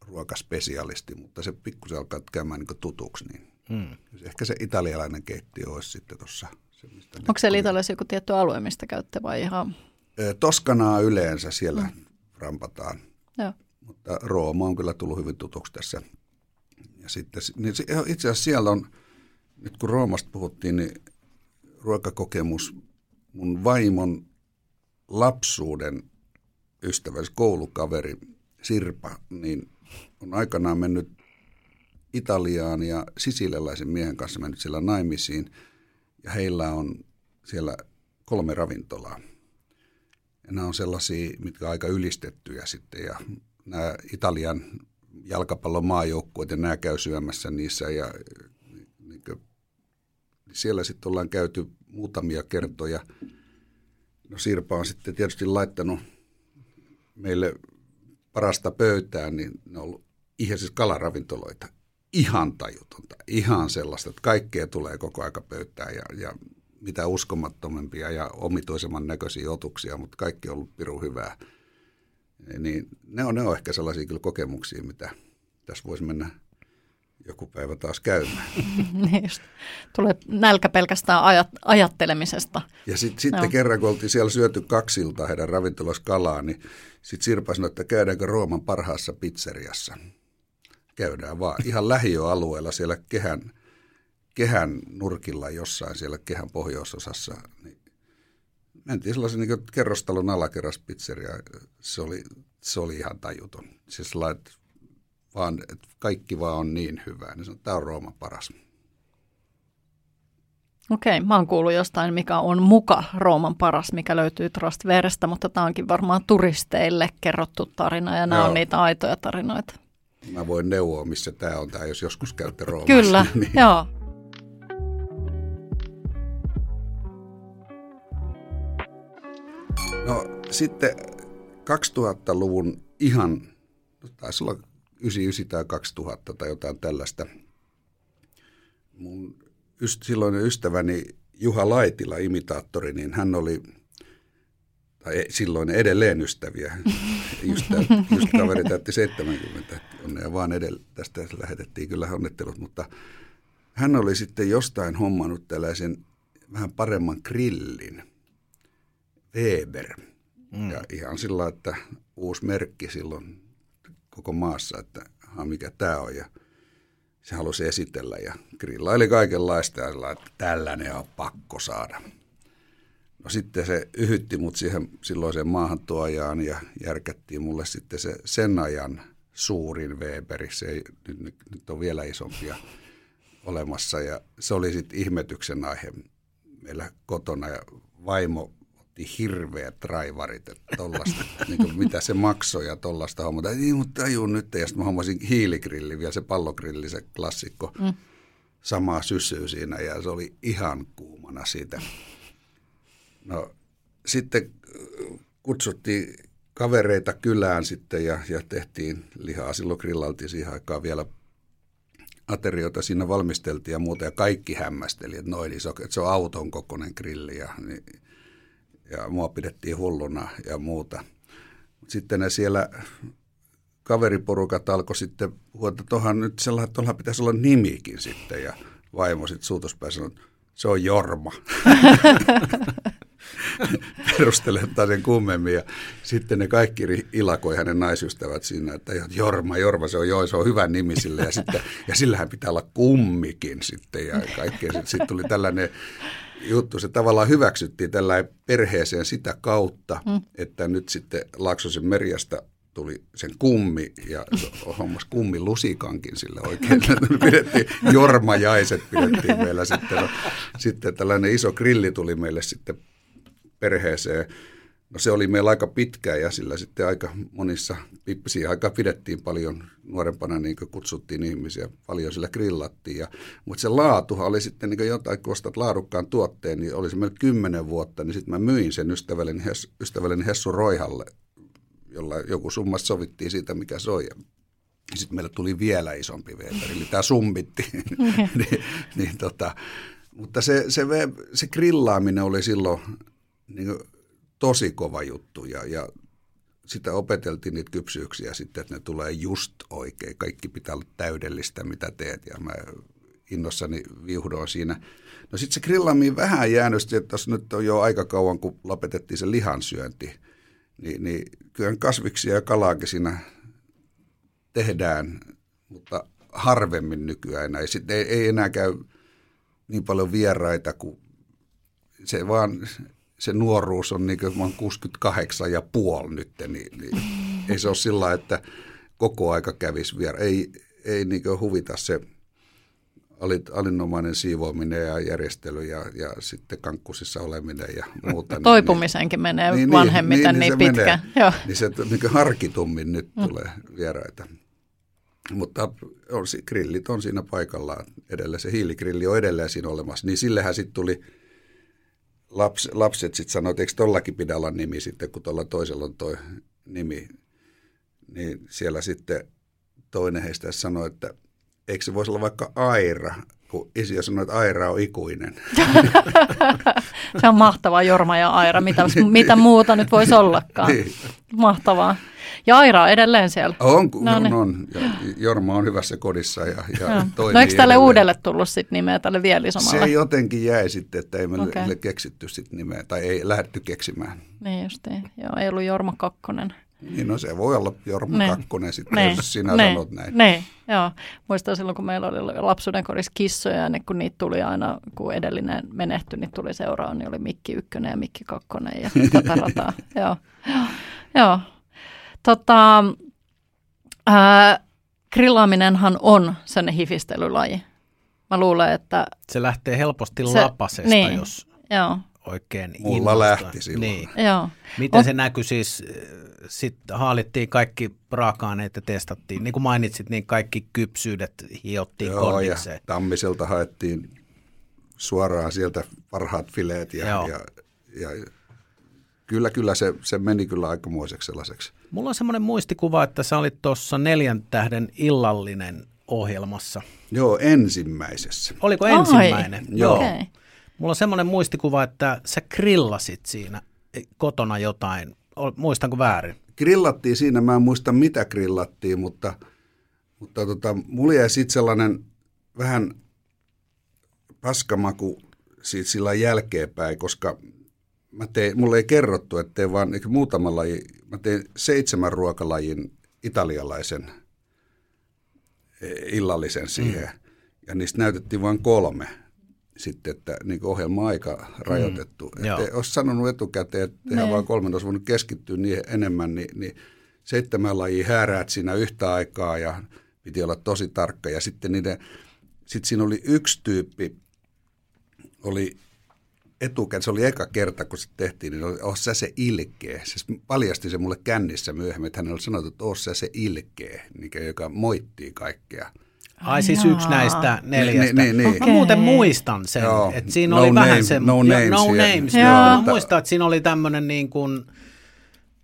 ruokaspesialisti, mutta se pikkusen alkaa käymään niin tutuksi. Niin hmm. Ehkä se italialainen keittiö olisi sitten tuossa. Onko se Italiassa joku tietty alue, mistä käytte vai ihan? Toskanaa yleensä siellä hmm. rampataan. Joo. Mutta Rooma on kyllä tullut hyvin tutuksi tässä. Ja sitten, niin itse asiassa siellä on, nyt kun Roomasta puhuttiin, niin ruokakokemus mun vaimon lapsuuden ystävä, koulukaveri Sirpa, niin on aikanaan mennyt Italiaan ja sisilialaisen miehen kanssa mennyt siellä naimisiin. Ja heillä on siellä kolme ravintolaa. Ja nämä on sellaisia, mitkä on aika ylistettyjä sitten. Ja nämä Italian jalkapallon maajoukkueet ja nämä käy syömässä niissä. Ja niin kuin, siellä sitten ollaan käyty muutamia kertoja – No Sirpa on sitten tietysti laittanut meille parasta pöytää, niin ne on ollut ihan siis kalaravintoloita. Ihan tajutonta, ihan sellaista, että kaikkea tulee koko aika pöytään ja, ja mitä uskomattomampia ja omituisemman näköisiä otuksia, mutta kaikki on ollut pirun hyvää. Niin ne on, ne on ehkä sellaisia kyllä kokemuksia, mitä tässä voisi mennä joku päivä taas käymään. niin Tulee nälkä pelkästään ajat, ajattelemisesta. Ja sit, sitten no. kerran, kun oltiin siellä syöty kaksilta heidän ravintolassa kalaa, niin sitten Sirpa sanoi, että käydäänkö Rooman parhaassa pizzeriassa. Käydään vaan ihan lähiöalueella siellä kehän, kehän nurkilla jossain siellä kehän pohjoisosassa. Niin mentiin sellaisen niin kerrostalon alakerras pizzeria. Se oli, se oli ihan tajuton. Siis lait, vaan että kaikki vaan on niin hyvää. Niin tämä on Rooma paras. Okei, mä oon kuullut jostain, mikä on muka Rooman paras, mikä löytyy Trustverestä, mutta tämä onkin varmaan turisteille kerrottu tarina ja nämä Joo. on niitä aitoja tarinoita. Mä voin neuvoa, missä tämä on, tämä jos joskus käytte Roomassa. Kyllä, niin. joo. No sitten 2000-luvun ihan, taisi olla 99 tai 2000 tai jotain tällaista. Mun yst, silloinen ystäväni Juha Laitila, imitaattori, niin hän oli, tai e, silloin edelleen ystäviä, just, just kaveri täytti 70, onnea vaan edellä, tästä lähetettiin kyllä onnittelut, mutta hän oli sitten jostain hommannut tällaisen vähän paremman grillin, Weber. Mm. Ja ihan sillä että uusi merkki silloin koko maassa, että mikä tämä on. Ja se halusi esitellä ja grillaili kaikenlaista ja sillä, että tällainen on pakko saada. No sitten se yhytti mut siihen silloiseen maahantuojaan ja järkättiin mulle sitten se sen ajan suurin Weberi. Se ei, nyt, nyt, nyt on vielä isompia olemassa ja se oli sitten ihmetyksen aihe meillä kotona ja vaimo otti hirveät raivarit, että tollasta, niin kuin mitä se maksoi ja tollasta hommata. Ei, mutta tajuu nyt. Ja sitten mä hommasin hiiligrilli, vielä se pallogrilli, se klassikko. Mm. Samaa syssyä siinä ja se oli ihan kuumana siitä. No sitten kutsuttiin kavereita kylään sitten ja, ja tehtiin lihaa. Silloin grillaltiin siihen aikaan vielä aterioita siinä valmisteltiin ja muuta, ja kaikki hämmästeli, että noin iso, että se on auton kokoinen grilli, ja niin ja mua pidettiin hulluna ja muuta. Sitten ne siellä kaveriporukat alkoi sitten puhua, että nyt sellainen, että pitäisi olla nimikin sitten ja vaimo sitten suutuspäin sanoi, että se on Jorma. perusteletta sen kummemmin. Ja sitten ne kaikki ilakoi hänen naisystävät siinä, että Jorma, Jorma, se on joo, se on hyvä nimi sille. Ja, sitten, ja sillähän pitää olla kummikin sitten ja kaikkea. Sitten, sitten tuli tällainen juttu, se tavallaan hyväksyttiin tällä perheeseen sitä kautta, mm. että nyt sitten Laaksosen Merjasta tuli sen kummi ja hommas kummi lusikankin sille oikein. pidettiin, jormajaiset pidettiin meillä sitten. No, sitten tällainen iso grilli tuli meille sitten perheeseen. No se oli meillä aika pitkä ja sillä sitten aika monissa pippisiä aika pidettiin paljon nuorempana, niin kutsuttiin ihmisiä, paljon sillä grillattiin. Ja, mutta se laatuhan oli sitten niin jotain, kun ostat laadukkaan tuotteen, niin oli se meillä kymmenen vuotta, niin sitten mä myin sen ystävälleni, ystävälleni Hessu Roihalle jolla joku summa sovittiin siitä, mikä se on. Ja sitten meillä tuli vielä isompi Weber, eli tämä summitti. niin, niin tota, mutta se, se, se grillaaminen oli silloin niin tosi kova juttu ja, ja sitä opeteltiin niitä kypsyyksiä sitten, että ne tulee just oikein. Kaikki pitää olla täydellistä, mitä teet ja mä innossani viuhdoin siinä. No sitten se grillaaminen vähän jäänyt, että nyt on jo aika kauan, kun lopetettiin se lihansyönti – niin, niin kyllä kasviksia ja kalaakin siinä tehdään, mutta harvemmin nykyään. Ei, sit, ei, ei enää käy niin paljon vieraita, kuin se vaan se nuoruus on niin kuin 68 ja puoli nyt, niin, niin ei se ole sillä että koko aika kävisi viera. Ei, ei niin huvita se alinomainen siivoaminen ja järjestely ja, ja sitten kankkusissa oleminen ja muuta. Toipumisenkin niin, menee niin, niin vanhemmiten niin, niin, niin pitkä. Menee, Joo. Niin se niin harkitummin nyt mm. tulee vieraita. Mutta on, grillit on siinä paikallaan edelleen. Se hiiligrilli on edelleen siinä olemassa. Niin sillehän sitten tuli, laps, lapset sitten sanoivat, että eikö tollakin pidä olla nimi sitten, kun tuolla toisella on toi nimi. Niin siellä sitten toinen heistä sanoi, että – eikö se voisi olla vaikka Aira, kun isiä sanoi, että Aira on ikuinen. se on mahtavaa, Jorma ja Aira, mitä, niin, mitä muuta nyt voisi ollakaan. Niin. Mahtavaa. Ja Aira on edelleen siellä. On, no, niin. on. Ja Jorma on hyvässä kodissa ja, ja no. toimii No eikö tälle edelleen. uudelle tullut sitten nimeä, tälle Vielisomalle? Se jotenkin jäi sitten, että ei meille okay. keksitty sitten nimeä, tai ei lähdetty keksimään. Niin justiin, joo, ei ollut Jorma Kakkonen. Niin no se voi olla Jorma ne. Kakkonen sitten, ne. jos sinä ne. sanot näin. Ne. Joo. Muistan silloin, kun meillä oli lapsuuden kodissa kissoja, ja niin kun niitä tuli aina, kun edellinen menehtyi, niin tuli seuraava, niin oli Mikki Ykkönen ja Mikki Kakkonen ja tätä rataa. Joo. Joo. Joo. Tota, ää, grillaaminenhan on sen hifistelylaji. Mä luulen, että... Se lähtee helposti se, lapasesta, niin, jos... Joo oikein Mulla innostaa. lähti silloin. Niin. Joo. Miten on... se näkyi siis, sitten haalittiin kaikki raaka-aineet ja testattiin, niin kuin mainitsit, niin kaikki kypsyydet hiottiin Joo, kondikseen. ja Tammiselta haettiin suoraan sieltä parhaat fileet ja, ja, ja kyllä, kyllä se, se meni kyllä aikamoiseksi sellaiseksi. Mulla on semmoinen muistikuva, että sä olit tuossa neljän tähden illallinen ohjelmassa. Joo, ensimmäisessä. Oliko ensimmäinen? Ai, Joo. Okay. Mulla on semmoinen muistikuva, että sä grillasit siinä kotona jotain. Muistanko väärin? Grillattiin siinä, mä en muista mitä grillattiin, mutta, mutta tota, mulla jäi sitten sellainen vähän paskamaku siitä sillä jälkeenpäin, koska mä tein, mulle ei kerrottu, että tein vaan muutama laji, mä tein seitsemän ruokalajin italialaisen e, illallisen siihen, mm. ja niistä näytettiin vain kolme sitten, että niin ohjelma on aika rajoitettu. Mm, että olisi sanonut etukäteen, että tehdään vain kolmen, olisi voinut keskittyä niin enemmän, niin, niin seitsemän lajia hääräät siinä yhtä aikaa ja piti olla tosi tarkka. Ja sitten niiden, sitten siinä oli yksi tyyppi, oli etukäteen, se oli eka kerta, kun se tehtiin, niin oli, oh sä se ilkeä. Se paljasti se mulle kännissä myöhemmin, että hän oli sanonut, että oh sä se ilkeä, joka moittii kaikkea. Ai siis yksi näistä neljästä. Niin, niin, niin. Mä muuten muistan sen, Joo. että siinä no oli name, vähän se... No names. No names. Joo. Joo. Mä muistan, että siinä oli tämmöinen niin kuin...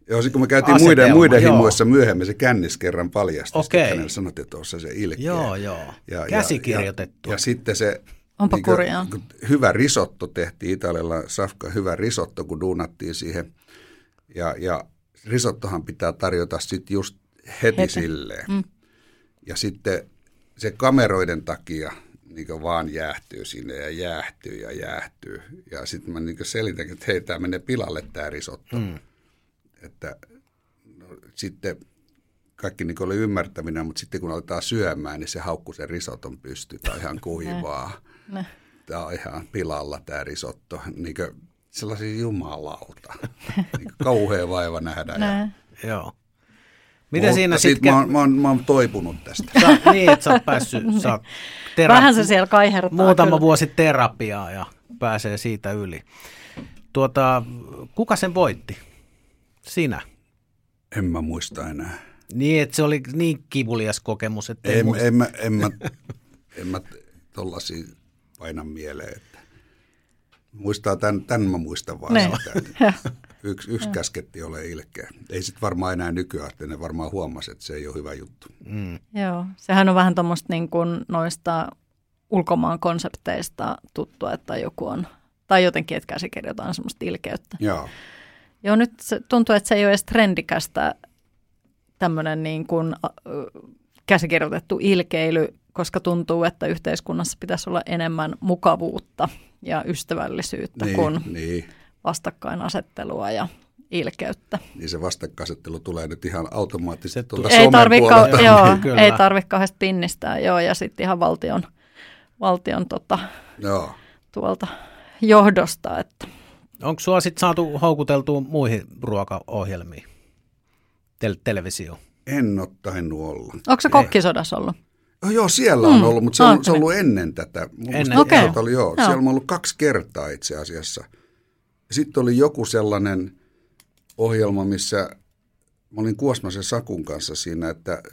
Joo, kun me käytiin asetelma, muiden, muiden himoissa myöhemmin, se kännis kerran paljasti. Okei. Okay. Hänelle sanottiin, että tuossa se ilkeä. Joo, joo. Ja, Käsikirjoitettu. Ja, ja, ja sitten se... Onpa niin kurjaa. Hyvä risotto tehtiin Italialla, Safka, hyvä risotto, kun duunattiin siihen. Ja, ja risottohan pitää tarjota sitten just heti, heti. silleen. Mm. Ja sitten se kameroiden takia, niin vaan jäähtyy sinne ja jäähtyy ja jäähtyy. Ja sitten mä niin selitän, että hei, tämä menee pilalle tämä risotto. Mm. Että no, sitten kaikki niin oli ymmärtäminen, mutta sitten kun aletaan syömään, niin se haukku sen risoton pysty. Tämä on ihan kuivaa. Tämä on ihan pilalla tämä risotto. Niin sellaisia jumalauta. niin kauhea vaiva nähdä. Ja... Joo. Miten Mutta siinä sitten... Mä, oon, mä, oon, mä oon toipunut tästä. Sä, niin, että sä oot päässyt... Sä oot tera- Vähän se siellä kaihertaa. Muutama kyllä. vuosi terapiaa ja pääsee siitä yli. Tuota, kuka sen voitti? Sinä? En mä muista enää. Niin, että se oli niin kivulias kokemus, että en, en, mä, en, mä, en mä tollasia paina mieleen. Että muistaa tämän, tämän mä muistan vaan. Yksi, yksi käsketti ole ilkeä. Ei sitten varmaan enää nykyään, että ne varmaan huomasi, että se ei ole hyvä juttu. Mm. Joo, sehän on vähän tuommoista niin kuin noista ulkomaan konsepteista tuttua, että joku on, tai jotenkin, että käsikirjoitetaan semmoista ilkeyttä. Joo. Joo, nyt se tuntuu, että se ei ole edes trendikästä tämmöinen niin kuin, käsikirjoitettu ilkeily, koska tuntuu, että yhteiskunnassa pitäisi olla enemmän mukavuutta ja ystävällisyyttä niin, kuin niin. Vastakkainasettelua ja ilkeyttä. Niin se vastakkainasettelu tulee nyt ihan automaattisesti tuolta ei tarvi, ka- joo, ei tarvitse kahdesta pinnistää, joo, ja sitten ihan valtion, valtion tota, joo. tuolta johdosta. Että. Onko sinua sitten saatu houkuteltua muihin ruokaohjelmiin? Tel- televisio? En ole tainnut olla. Onko se kokkisodassa ollut? Oh, joo, siellä on mm. ollut, mutta se on, se on ollut ennen tätä. Ennen. Okay. Oli, joo, joo. Siellä on ollut kaksi kertaa itse asiassa. Sitten oli joku sellainen ohjelma, missä mä olin Kuosmasen Sakun kanssa siinä, että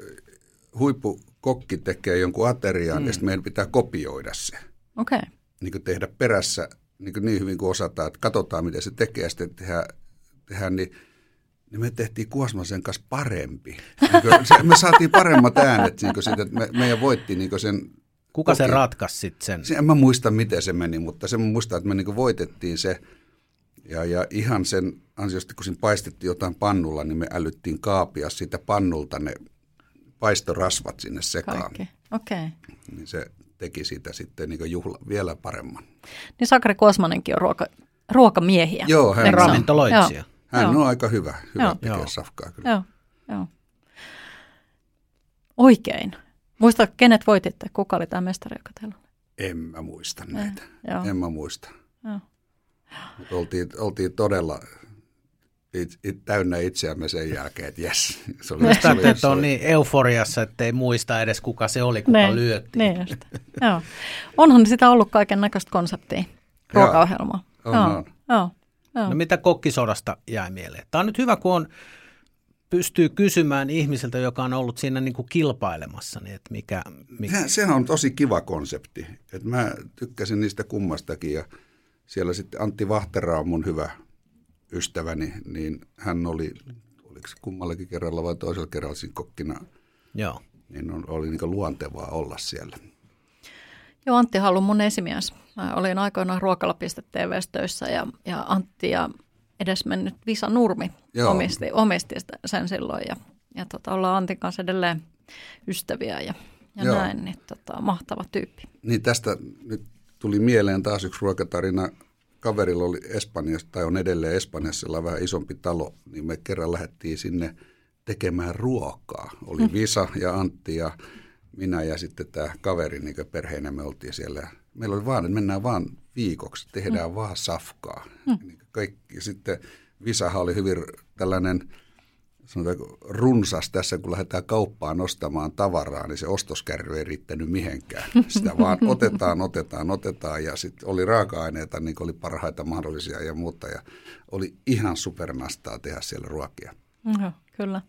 huippukokki tekee jonkun aterian mm. ja sitten meidän pitää kopioida se. Okay. Niin tehdä perässä niin, niin hyvin kuin osataan, että katsotaan miten se tekee ja sitten tehdään, tehdään niin – niin me tehtiin Kuosmasen kanssa parempi. Niin se, me saatiin paremmat äänet niin siitä, että me, meidän voitti niin sen Kuka se ratkaisi sitten sen? Se, en mä muista, miten se meni, mutta se muista, että me niin voitettiin se. Ja, ja ihan sen ansiosta, kun siinä paistettiin jotain pannulla, niin me älyttiin kaapia siitä pannulta ne paistorasvat sinne sekaan. Okei. Okay. Niin se teki siitä sitten niin juhla, vielä paremman. Niin Sakari Kuosmanenkin on ruoka, ruokamiehiä. Joo, hän on. Ravintoloitsija. Hän Joo. on aika hyvä, hyvä Joo. tekee safkaa kyllä. Joo. Joo. Oikein. Muista, kenet voititte? Kuka oli tämä mestari, joka teillä oli? En mä muista näitä. Eh, en mä muista. Mutta oltiin, oltiin todella it, it, täynnä itseämme sen jälkeen, että jes. Se oli, se oli, että on niin euforiassa, että ei muista edes kuka se oli, kuka ne, lyötti. Niin just. Joo. Onhan sitä ollut kaiken näköistä konseptia, ruokaohjelmaa. On, Joo. on. Joo. No mitä kokkisodasta jäi mieleen? Tämä on nyt hyvä, kun on, pystyy kysymään ihmiseltä, joka on ollut siinä niin kuin kilpailemassa, niin että mikä, mikä... Se, sehän on tosi kiva konsepti. että mä tykkäsin niistä kummastakin ja siellä sitten Antti Vahtera on mun hyvä ystäväni, niin hän oli, oliko se kummallakin kerralla vai toisella kerralla siinä kokkina, Joo. niin on, oli niin luontevaa olla siellä. Joo, Antti on mun esimies. Mä olin aikoinaan ruokala.tv töissä ja, ja Antti ja edesmennyt Visa Nurmi omisti, omisti sen silloin ja, ja tota, ollaan Antin kanssa edelleen ystäviä ja, ja näin, niin tota, mahtava tyyppi. Niin tästä nyt tuli mieleen taas yksi ruokatarina. Kaverilla oli Espanjassa, tai on edelleen Espanjassa vähän isompi talo, niin me kerran lähdettiin sinne tekemään ruokaa. Oli mm. Visa ja Antti ja minä ja sitten tämä kaveri niin perheenä me oltiin siellä. Meillä oli vaan, että mennään vaan viikoksi, tehdään mm. vaan safkaa. Mm. Niin kaikki, sitten Visahan oli hyvin tällainen sanotaanko, runsas tässä, kun lähdetään kauppaan ostamaan tavaraa, niin se ostoskärry ei riittänyt mihinkään. Sitä vaan otetaan, otetaan, otetaan ja sitten oli raaka-aineita, niin oli parhaita mahdollisia ja muuta. Ja oli ihan supernastaa tehdä siellä ruokia. Joo, kyllä.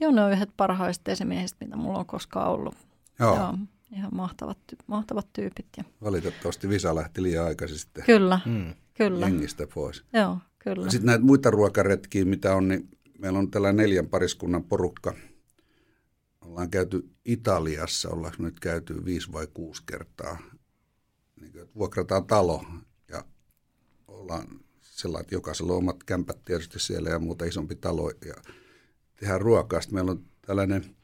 Joo, ne on yhdet parhaista esimiehistä, mitä mulla on koskaan ollut. Joo. Joo ihan mahtavat, mahtavat tyypit. Ja. Valitettavasti Visa lähti liian aikaisin sitten kyllä, mm. kyllä. jengistä pois. Joo, kyllä. Sitten näitä muita ruokaretkiä, mitä on, niin meillä on tällä neljän pariskunnan porukka. Ollaan käyty Italiassa, ollaanko nyt käyty viisi vai kuusi kertaa. Niin, että vuokrataan talo ja ollaan sellainen, että jokaisella on omat kämpät tietysti siellä ja muuta isompi talo ja tehdään ruokaa. Sitten meillä on tällainen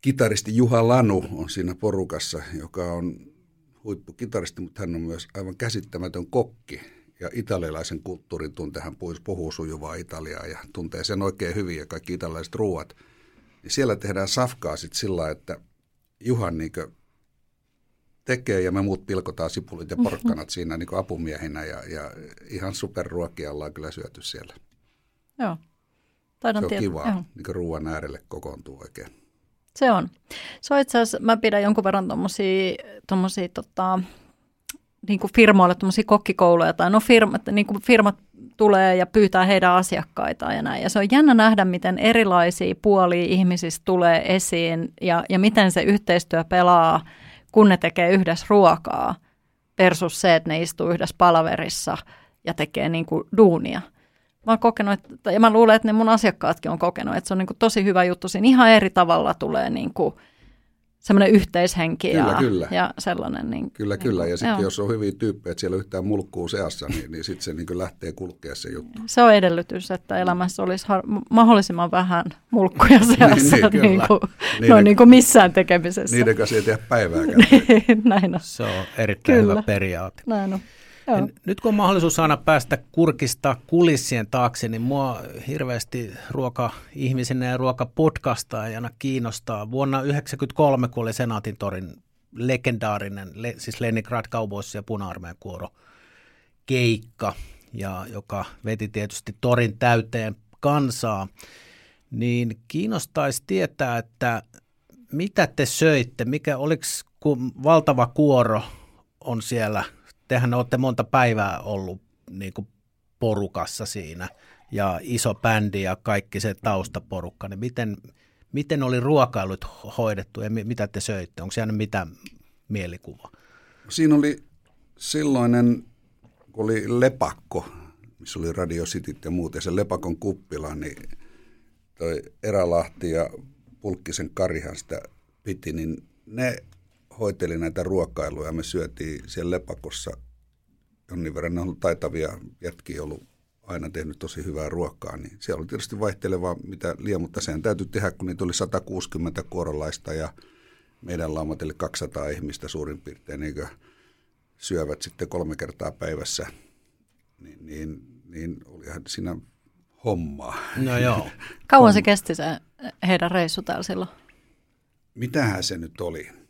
kitaristi Juha Lanu on siinä porukassa, joka on huippukitaristi, mutta hän on myös aivan käsittämätön kokki. Ja italialaisen kulttuurin tuntee, hän puhuu sujuvaa italiaa ja tuntee sen oikein hyvin ja kaikki italialaiset ruuat. Niin siellä tehdään safkaa sitten sillä, että Juhan niin tekee ja me muut pilkotaan sipulit ja porkkanat siinä niin apumiehinä ja, ja ihan superruokia ollaan kyllä syöty siellä. Joo. Taidan se on kiva, niin ruoan äärelle kokoontuu oikein. Se on. Se on itse asiassa, mä pidän jonkun verran tuommoisia tota, niin kuin firmoille tuommoisia kokkikouluja, tai no firmat, niin kuin firmat tulee ja pyytää heidän asiakkaitaan ja näin. Ja se on jännä nähdä, miten erilaisia puolia ihmisistä tulee esiin ja, ja miten se yhteistyö pelaa, kun ne tekee yhdessä ruokaa versus se, että ne istuu yhdessä palaverissa ja tekee niin kuin duunia mä oon kokenut, että, ja mä luulen, että ne mun asiakkaatkin on kokenut, että se on niin kuin tosi hyvä juttu. Siinä ihan eri tavalla tulee niin kuin semmoinen yhteishenki kyllä, ja, kyllä. ja sellainen. Niin, kyllä, niin, kyllä. Ja sitten jos on hyviä tyyppejä, että siellä yhtään mulkkuu seassa, niin, niin sitten se niin lähtee kulkea se juttu. Se on edellytys, että elämässä olisi har- mahdollisimman vähän mulkkuja seassa niin, niin, niin kuin, niiden, no, niin kuin missään tekemisessä. Niiden kanssa ei tehdä päivääkään. Näin on. Se on erittäin kyllä. hyvä periaate. Näin on. Joo. Nyt kun on mahdollisuus aina päästä kurkista kulissien taakse, niin mua hirveästi ruoka-ihmisenä ja ruokapodcastajana kiinnostaa. Vuonna 1993, kun oli Senaatin torin legendaarinen, siis Leningrad Cowboys ja puna kuoro keikka, ja joka veti tietysti torin täyteen kansaa, niin kiinnostaisi tietää, että mitä te söitte, mikä oliko, valtava kuoro on siellä – tehän olette monta päivää ollut niin kuin porukassa siinä ja iso bändi ja kaikki se taustaporukka, niin miten, miten oli ruokailut hoidettu ja mitä te söitte? Onko siellä mitään mielikuva? Siinä oli silloinen, kun oli lepakko, missä oli Radio Cityt ja muut, ja se lepakon kuppila, niin toi Erälahti ja Pulkkisen Karihan sitä piti, niin ne hoiteli näitä ruokailuja. Me syötiin siellä lepakossa jonnin verran. Ne on ollut taitavia jätkiä ollut aina tehnyt tosi hyvää ruokaa, niin siellä oli tietysti vaihtelevaa mitä liian, mutta sen täytyy tehdä, kun niitä oli 160 kuorolaista ja meidän laumatille 200 ihmistä suurin piirtein, niin syövät sitten kolme kertaa päivässä, niin, niin, niin olihan siinä hommaa. No joo. Kauan se kesti se heidän reissu täällä silloin? Mitähän se nyt oli?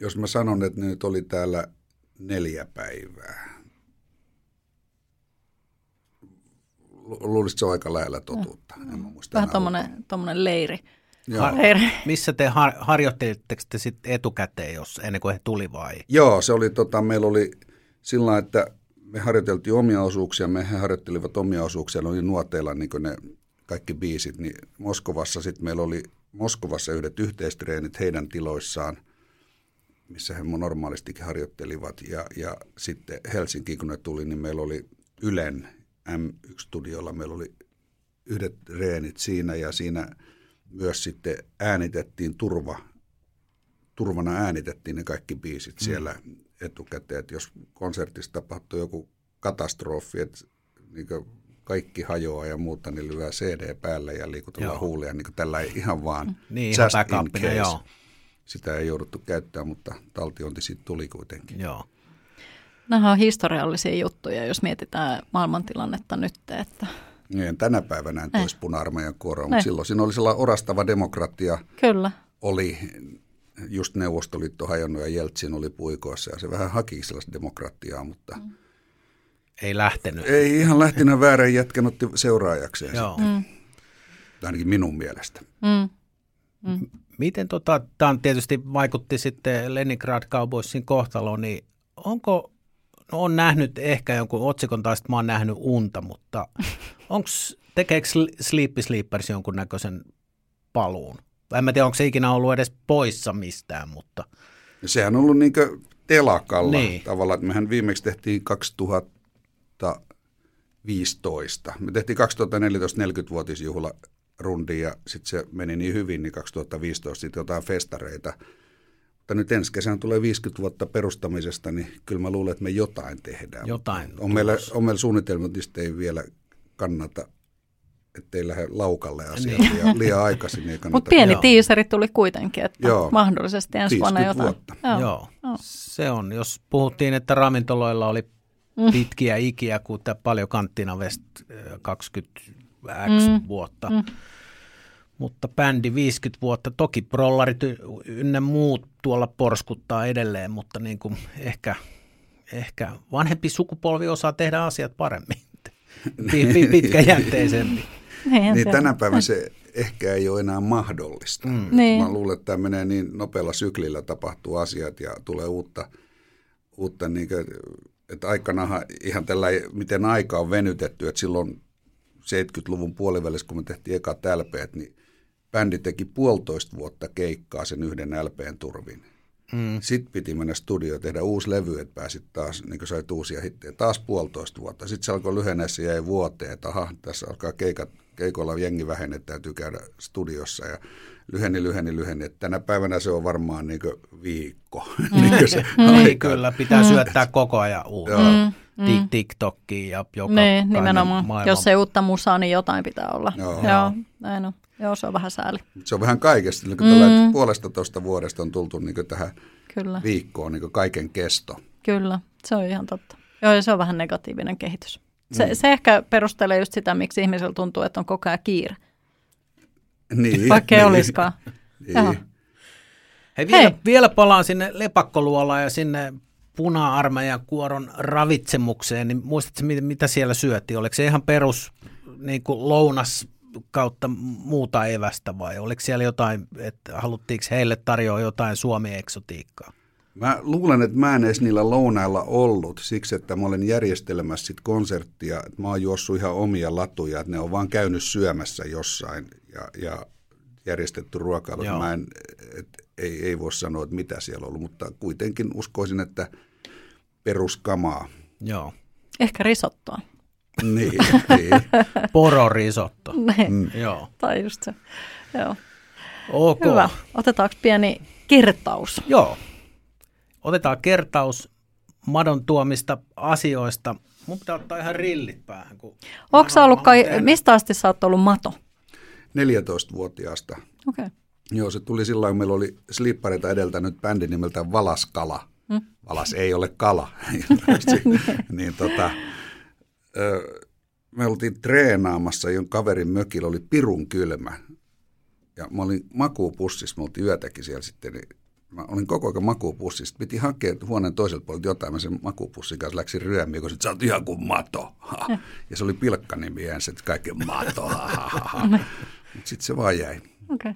Jos mä sanon, että ne nyt oli täällä neljä päivää, luulisin, että se on aika lähellä totuutta. En mä muista Vähän tuommoinen leiri. Har- leiri. Missä te har- harjoittelitteko te sitten etukäteen, jos ennen kuin he tuli vai? Joo, se oli, tota, meillä oli sillä että me harjoiteltiin omia osuuksia, me he harjoittelivat omia osuuksia, ne oli nuoteilla niin ne kaikki biisit, niin Moskovassa sitten meillä oli Moskovassa yhdet yhteistreenit heidän tiloissaan – missä he normaalistikin harjoittelivat. Ja, ja sitten Helsinkiin, kun ne tuli, niin meillä oli Ylen M1-studiolla, meillä oli yhdet reenit siinä ja siinä myös sitten äänitettiin turva, turvana äänitettiin ne kaikki biisit mm. siellä etukäteen, että jos konsertissa tapahtui joku katastrofi, että niin kaikki hajoaa ja muuta, niin lyö CD päälle ja liikutellaan huulia niin tällä ei ihan vaan niin, just ihan in case. Joo sitä ei jouduttu käyttämään, mutta taltiointi siitä tuli kuitenkin. Joo. Nämä on historiallisia juttuja, jos mietitään maailmantilannetta nyt. Että... Niin, tänä päivänä en toisi puna-armeijan kuoroa, mutta silloin siinä oli sellainen orastava demokratia. Kyllä. Oli just Neuvostoliitto hajonnut ja Jeltsin oli puikoissa ja se vähän haki sellaista demokratiaa, mutta... Mm. Ei lähtenyt. Ei ihan lähtenyt väärän jätkän otti seuraajakseen. Joo. Mm. Ainakin minun mielestä. Mm. Mm. Miten tota, tämä tietysti vaikutti sitten Leningrad Cowboysin kohtaloon, niin onko, no on nähnyt ehkä jonkun otsikon tai sitten mä oon nähnyt unta, mutta onko, tekeekö Sleepy Sleepers jonkunnäköisen paluun? En mä tiedä, onko se ikinä ollut edes poissa mistään, mutta... Sehän on ollut niin telakalla niin. tavallaan, että mehän viimeksi tehtiin 2015. Me tehtiin 2014 40-vuotisjuhla rundi ja sitten se meni niin hyvin, niin 2015 sitten jotain festareita. Mutta nyt ensi kesänä tulee 50 vuotta perustamisesta, niin kyllä mä luulen, että me jotain tehdään. Jotain. On meillä, on meillä suunnitelma, niistä ei vielä kannata ettei lähde laukalle asiaa niin. liian, liian aikaisin. Niin Mutta pieni tiiseri tuli kuitenkin, että Joo. mahdollisesti ensi vuonna jotain. Vuotta. Joo. Joo. Joo. Se on, jos puhuttiin, että ravintoloilla oli mm. pitkiä ikiä, kuten paljon kanttina West 20 X mm. vuotta. Mm. Mutta bändi 50 vuotta, toki prollarit ynnä muut tuolla porskuttaa edelleen, mutta niin kuin ehkä, ehkä vanhempi sukupolvi osaa tehdä asiat paremmin, pitkäjänteisempi. niin, niin tänä päivänä se ehkä ei ole enää mahdollista. Mm. Niin. Mä luulen, että tämä menee niin nopealla syklillä tapahtuu asiat ja tulee uutta, uutta niin kuin, että aikanahan ihan tällä, miten aika on venytetty, että silloin 70-luvun puolivälissä, kun me tehtiin eka LPt, niin bändi teki puolitoista vuotta keikkaa sen yhden LPn turvin. Mm. Sitten piti mennä studioon tehdä uusi levy, että pääsit taas, niin kuin sait uusia hittejä, taas puolitoista vuotta. Sitten se alkoi lyhenee, se jäi vuoteen, että aha, tässä alkaa keikat, keikolla jengi vähene, että täytyy käydä studiossa ja lyheni, lyheni, lyheni. Että tänä päivänä se on varmaan niin viikko. niin se aika. kyllä, pitää syöttää koko ajan uutta. Joo. Tik- TikTokkiin ja joka Niin, nimenomaan. maailman- Jos ei uutta musaa, niin jotain pitää olla. Joo. Joo, näin on. Joo, se on vähän sääli. Se on vähän kaikesta. Niin mm. puolesta tuosta vuodesta on tultu niin tähän Kyllä, viikkoon niin kaiken kesto. kyllä. Se on ihan totta. Joo, ja se on vähän negatiivinen kehitys. Se, se ehkä perustelee just sitä, miksi ihmisellä tuntuu, että on koko ajan kiire. Niin, Vaikka ei niin, olisikaan. Joo. Niin. Hei, vielä, Hei. vielä palaan sinne lepakkoluolaan ja sinne puna-armeijan kuoron ravitsemukseen, niin muistatko, mitä, siellä syötiin? Oliko se ihan perus niin kuin lounas kautta muuta evästä vai oliko siellä jotain, että haluttiinko heille tarjoa jotain Suomi-eksotiikkaa? Mä luulen, että mä en edes niillä lounailla ollut siksi, että mä olen järjestelemässä sit konserttia, että mä oon juossut ihan omia latuja, että ne on vaan käynyt syömässä jossain ja, ja järjestetty ruokailu. Mä en, et, ei, ei voi sanoa, että mitä siellä on ollut, mutta kuitenkin uskoisin, että peruskamaa. Joo. Ehkä risottoa. Niin, niin. Pororisotto. Niin. Mm. Joo. Tai just se. Joo. Ok. Hyvä. Otetaanko pieni kertaus? Joo. Otetaan kertaus madon tuomista asioista. Mun pitää ottaa ihan rillit päähän. Kun Onko sä ollut, kai, mistä asti sä oot ollut mato? 14-vuotiaasta. Okei. Okay. Joo, se tuli silloin, kun meillä oli slippareita edeltänyt bändi nimeltään Valaskala. Mm. Valas ei ole kala. niin tota, ö, me oltiin treenaamassa, jonka kaverin mökillä oli pirun kylmä. Ja mä olin makuupussissa, me oltiin yötäkin siellä sitten, niin mä olin koko ajan makuupussissa. Piti hakea huoneen toiselta puolelta jotain, mä sen makuupussin kanssa läksin ryömiin, kun sit sä oot ihan kuin mato. Ha. Ja se oli pilkkanimi ensin, että kaiken mato. Sitten se vaan jäi. Okay.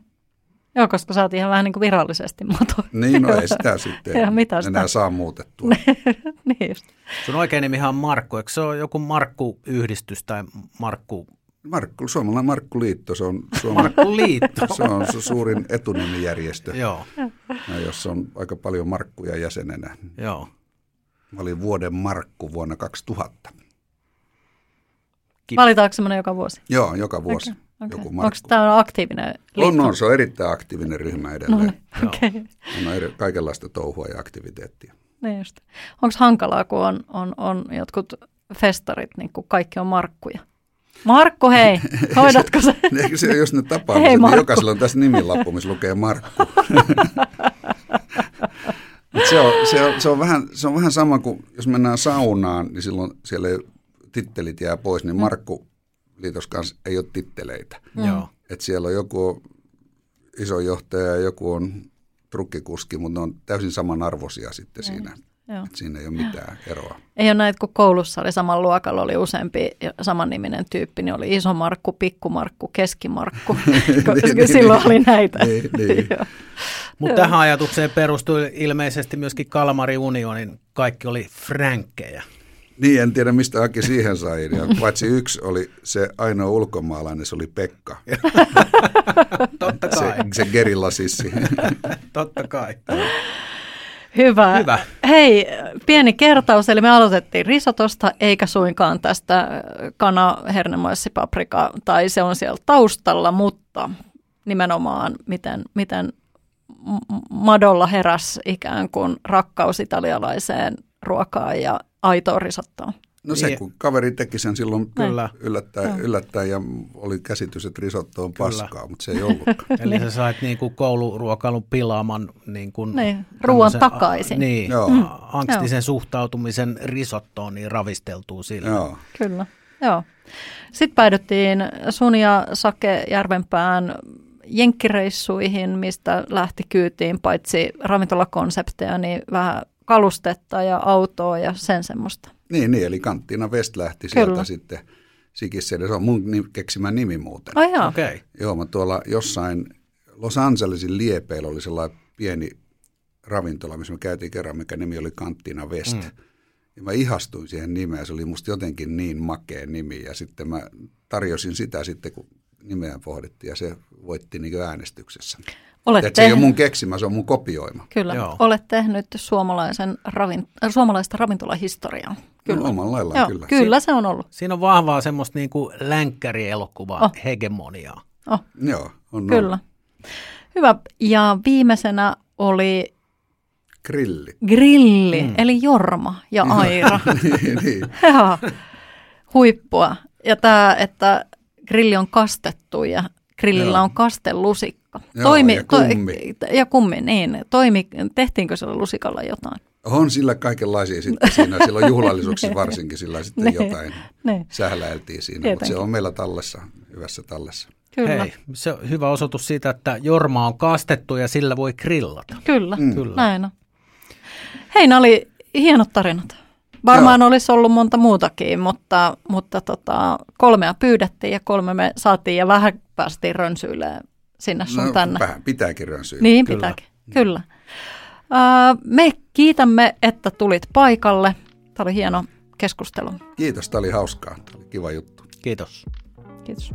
Joo, koska sä oot ihan vähän niin kuin virallisesti mato. Niin, no ei sitä sitten Joo, mitä enää sitä? saa muutettua. niin just. Sun oikein nimihan on Markku. Eikö se ole joku Markku-yhdistys tai Markku, Markku, suomalainen Markku Liitto, se on, Suomen, Markku-liitto? se on su- suurin etunimijärjestö, Joo, ja jossa on aika paljon Markkuja jäsenenä. joo. Mä olin vuoden Markku vuonna 2000. Ki- Valitaanko semmoinen joka vuosi? Joo, joka vuosi Okay. Joku Onko tämä aktiivinen liitto? On, on, se on erittäin aktiivinen ryhmä No edelleen. niin, okei. On eri, kaikenlaista touhua ja aktiviteettia. Niin just. Onko hankalaa, kun on, on, on jotkut festarit, niin kuin kaikki on markkuja? Markku, hei, hoidatko se? Eikö se, jos ne tapaa, Hei, niin jokaisella on tässä nimilappu, missä lukee Markku. Se, on, se, on, se, on vähän, se on vähän sama kuin jos mennään saunaan, niin silloin siellä ei, tittelit jää pois, niin Markku liitos kanssa ei ole titteleitä. Joo. Et siellä on joku iso johtaja ja joku on trukkikuski, mutta ne on täysin samanarvoisia sitten siinä. Joo. Et siinä ei ole mitään eroa. Ei ole näitä, kun koulussa oli saman luokalla, oli useampi ja samanniminen tyyppi, niin oli iso Markku, pikku Markku, keskimarkku, koska niin, silloin niin. oli näitä. Niin, niin. Mutta tähän ajatukseen perustui ilmeisesti myöskin Kalmari Unionin kaikki oli fränkkejä. Niin, en tiedä mistä Aki siihen sai. Ja paitsi yksi oli se ainoa ulkomaalainen, se oli Pekka. Totta Se, kai, se gerillasissi. totta kai. Hyvä. Hyvä. Hei, pieni kertaus, eli me aloitettiin risotosta, eikä suinkaan tästä äh, kana, hernemoissipaprika, tai se on siellä taustalla, mutta nimenomaan miten, miten Madolla heräs ikään kuin rakkaus italialaiseen ruokaan ja aitoon risottoon. No se, Niin. kun kaveri teki sen silloin Kyllä. yllättäen, yllättäen ja oli käsitys, että risotto on Kyllä. paskaa, mutta se ei ollutkaan. Eli sä sait niin kuin kouluruokailun pilaaman niin kuin Niin, ruoan takaisin. Niin, Joo. mm. angstisen suhtautumisen risottoon niin ravisteltuu sillä. Joo. Kyllä, joo. Sitten päädyttiin sun ja Sake Järvenpään jenkkireissuihin, mistä lähti kyytiin paitsi ravintolakonsepteja, niin vähän kalustetta ja autoa ja sen semmoista. Niin, niin, eli Kanttiina West lähti sieltä Kyllä. sitten Sikissä. Se on mun keksimä nimi muuten. Ai joo, Okei. Okay. Joo, mä tuolla jossain Los Angelesin liepeillä oli sellainen pieni ravintola, missä me käytiin kerran, mikä nimi oli Kanttina West. Mm. Ja mä ihastuin siihen nimeen, se oli musta jotenkin niin makea nimi. Ja sitten mä tarjosin sitä sitten, kun nimeä pohdittiin, ja se voitti niin äänestyksessä. olet Et se ei ole tehnyt, mun keksimä, se on mun kopioima. kyllä, Joo. olet tehnyt suomalaisen ravin, äh, suomalaista ravintolahistoriaa. Kyllä. No, omalla laillaan Joo, kyllä. kyllä se on ollut. Siinä on vahvaa semmoista niin kuin länkkärielokuvaa, Oh. hegemoniaa. Oh, Joo, on kyllä. Hyvä. Ja viimeisenä oli Grilli. grilli, mm. eli Jorma ja Aira. niin, niin. Huippua. Ja tämä, että grilli on kastettu ja grillillä Joo. on kastelusikka. Joo, ja kummi. To, ja kummi, niin. Toimi, tehtiinkö sillä lusikalla jotain? On sillä kaikenlaisia sitten siinä, silloin juhlallisuuksissa varsinkin sillä sitten Niin, jotain niin. sähläiltiin siinä, mutta Tietenkin. se on meillä tallessa, hyvässä tallessa. Kyllä, Hei, se on hyvä osoitus siitä, että Jorma on kastettu ja sillä voi grillata. kyllä, Mm. Kyllä. näin on. Hei, nämä oli hienot tarinat. Varmaan olisi ollut monta muutakin, mutta, mutta tota, kolmea pyydettiin ja kolme me saatiin ja vähän päästiin rönsyilemään sinne sun No, tänne. vähän pitääkin rönsyä. Niin Kyllä. pitääkin, kyllä. Äh, me kiitämme, että tulit paikalle. Tämä oli hieno keskustelu. Kiitos, tämä oli hauskaa. Tämä oli kiva juttu. Kiitos. Kiitos.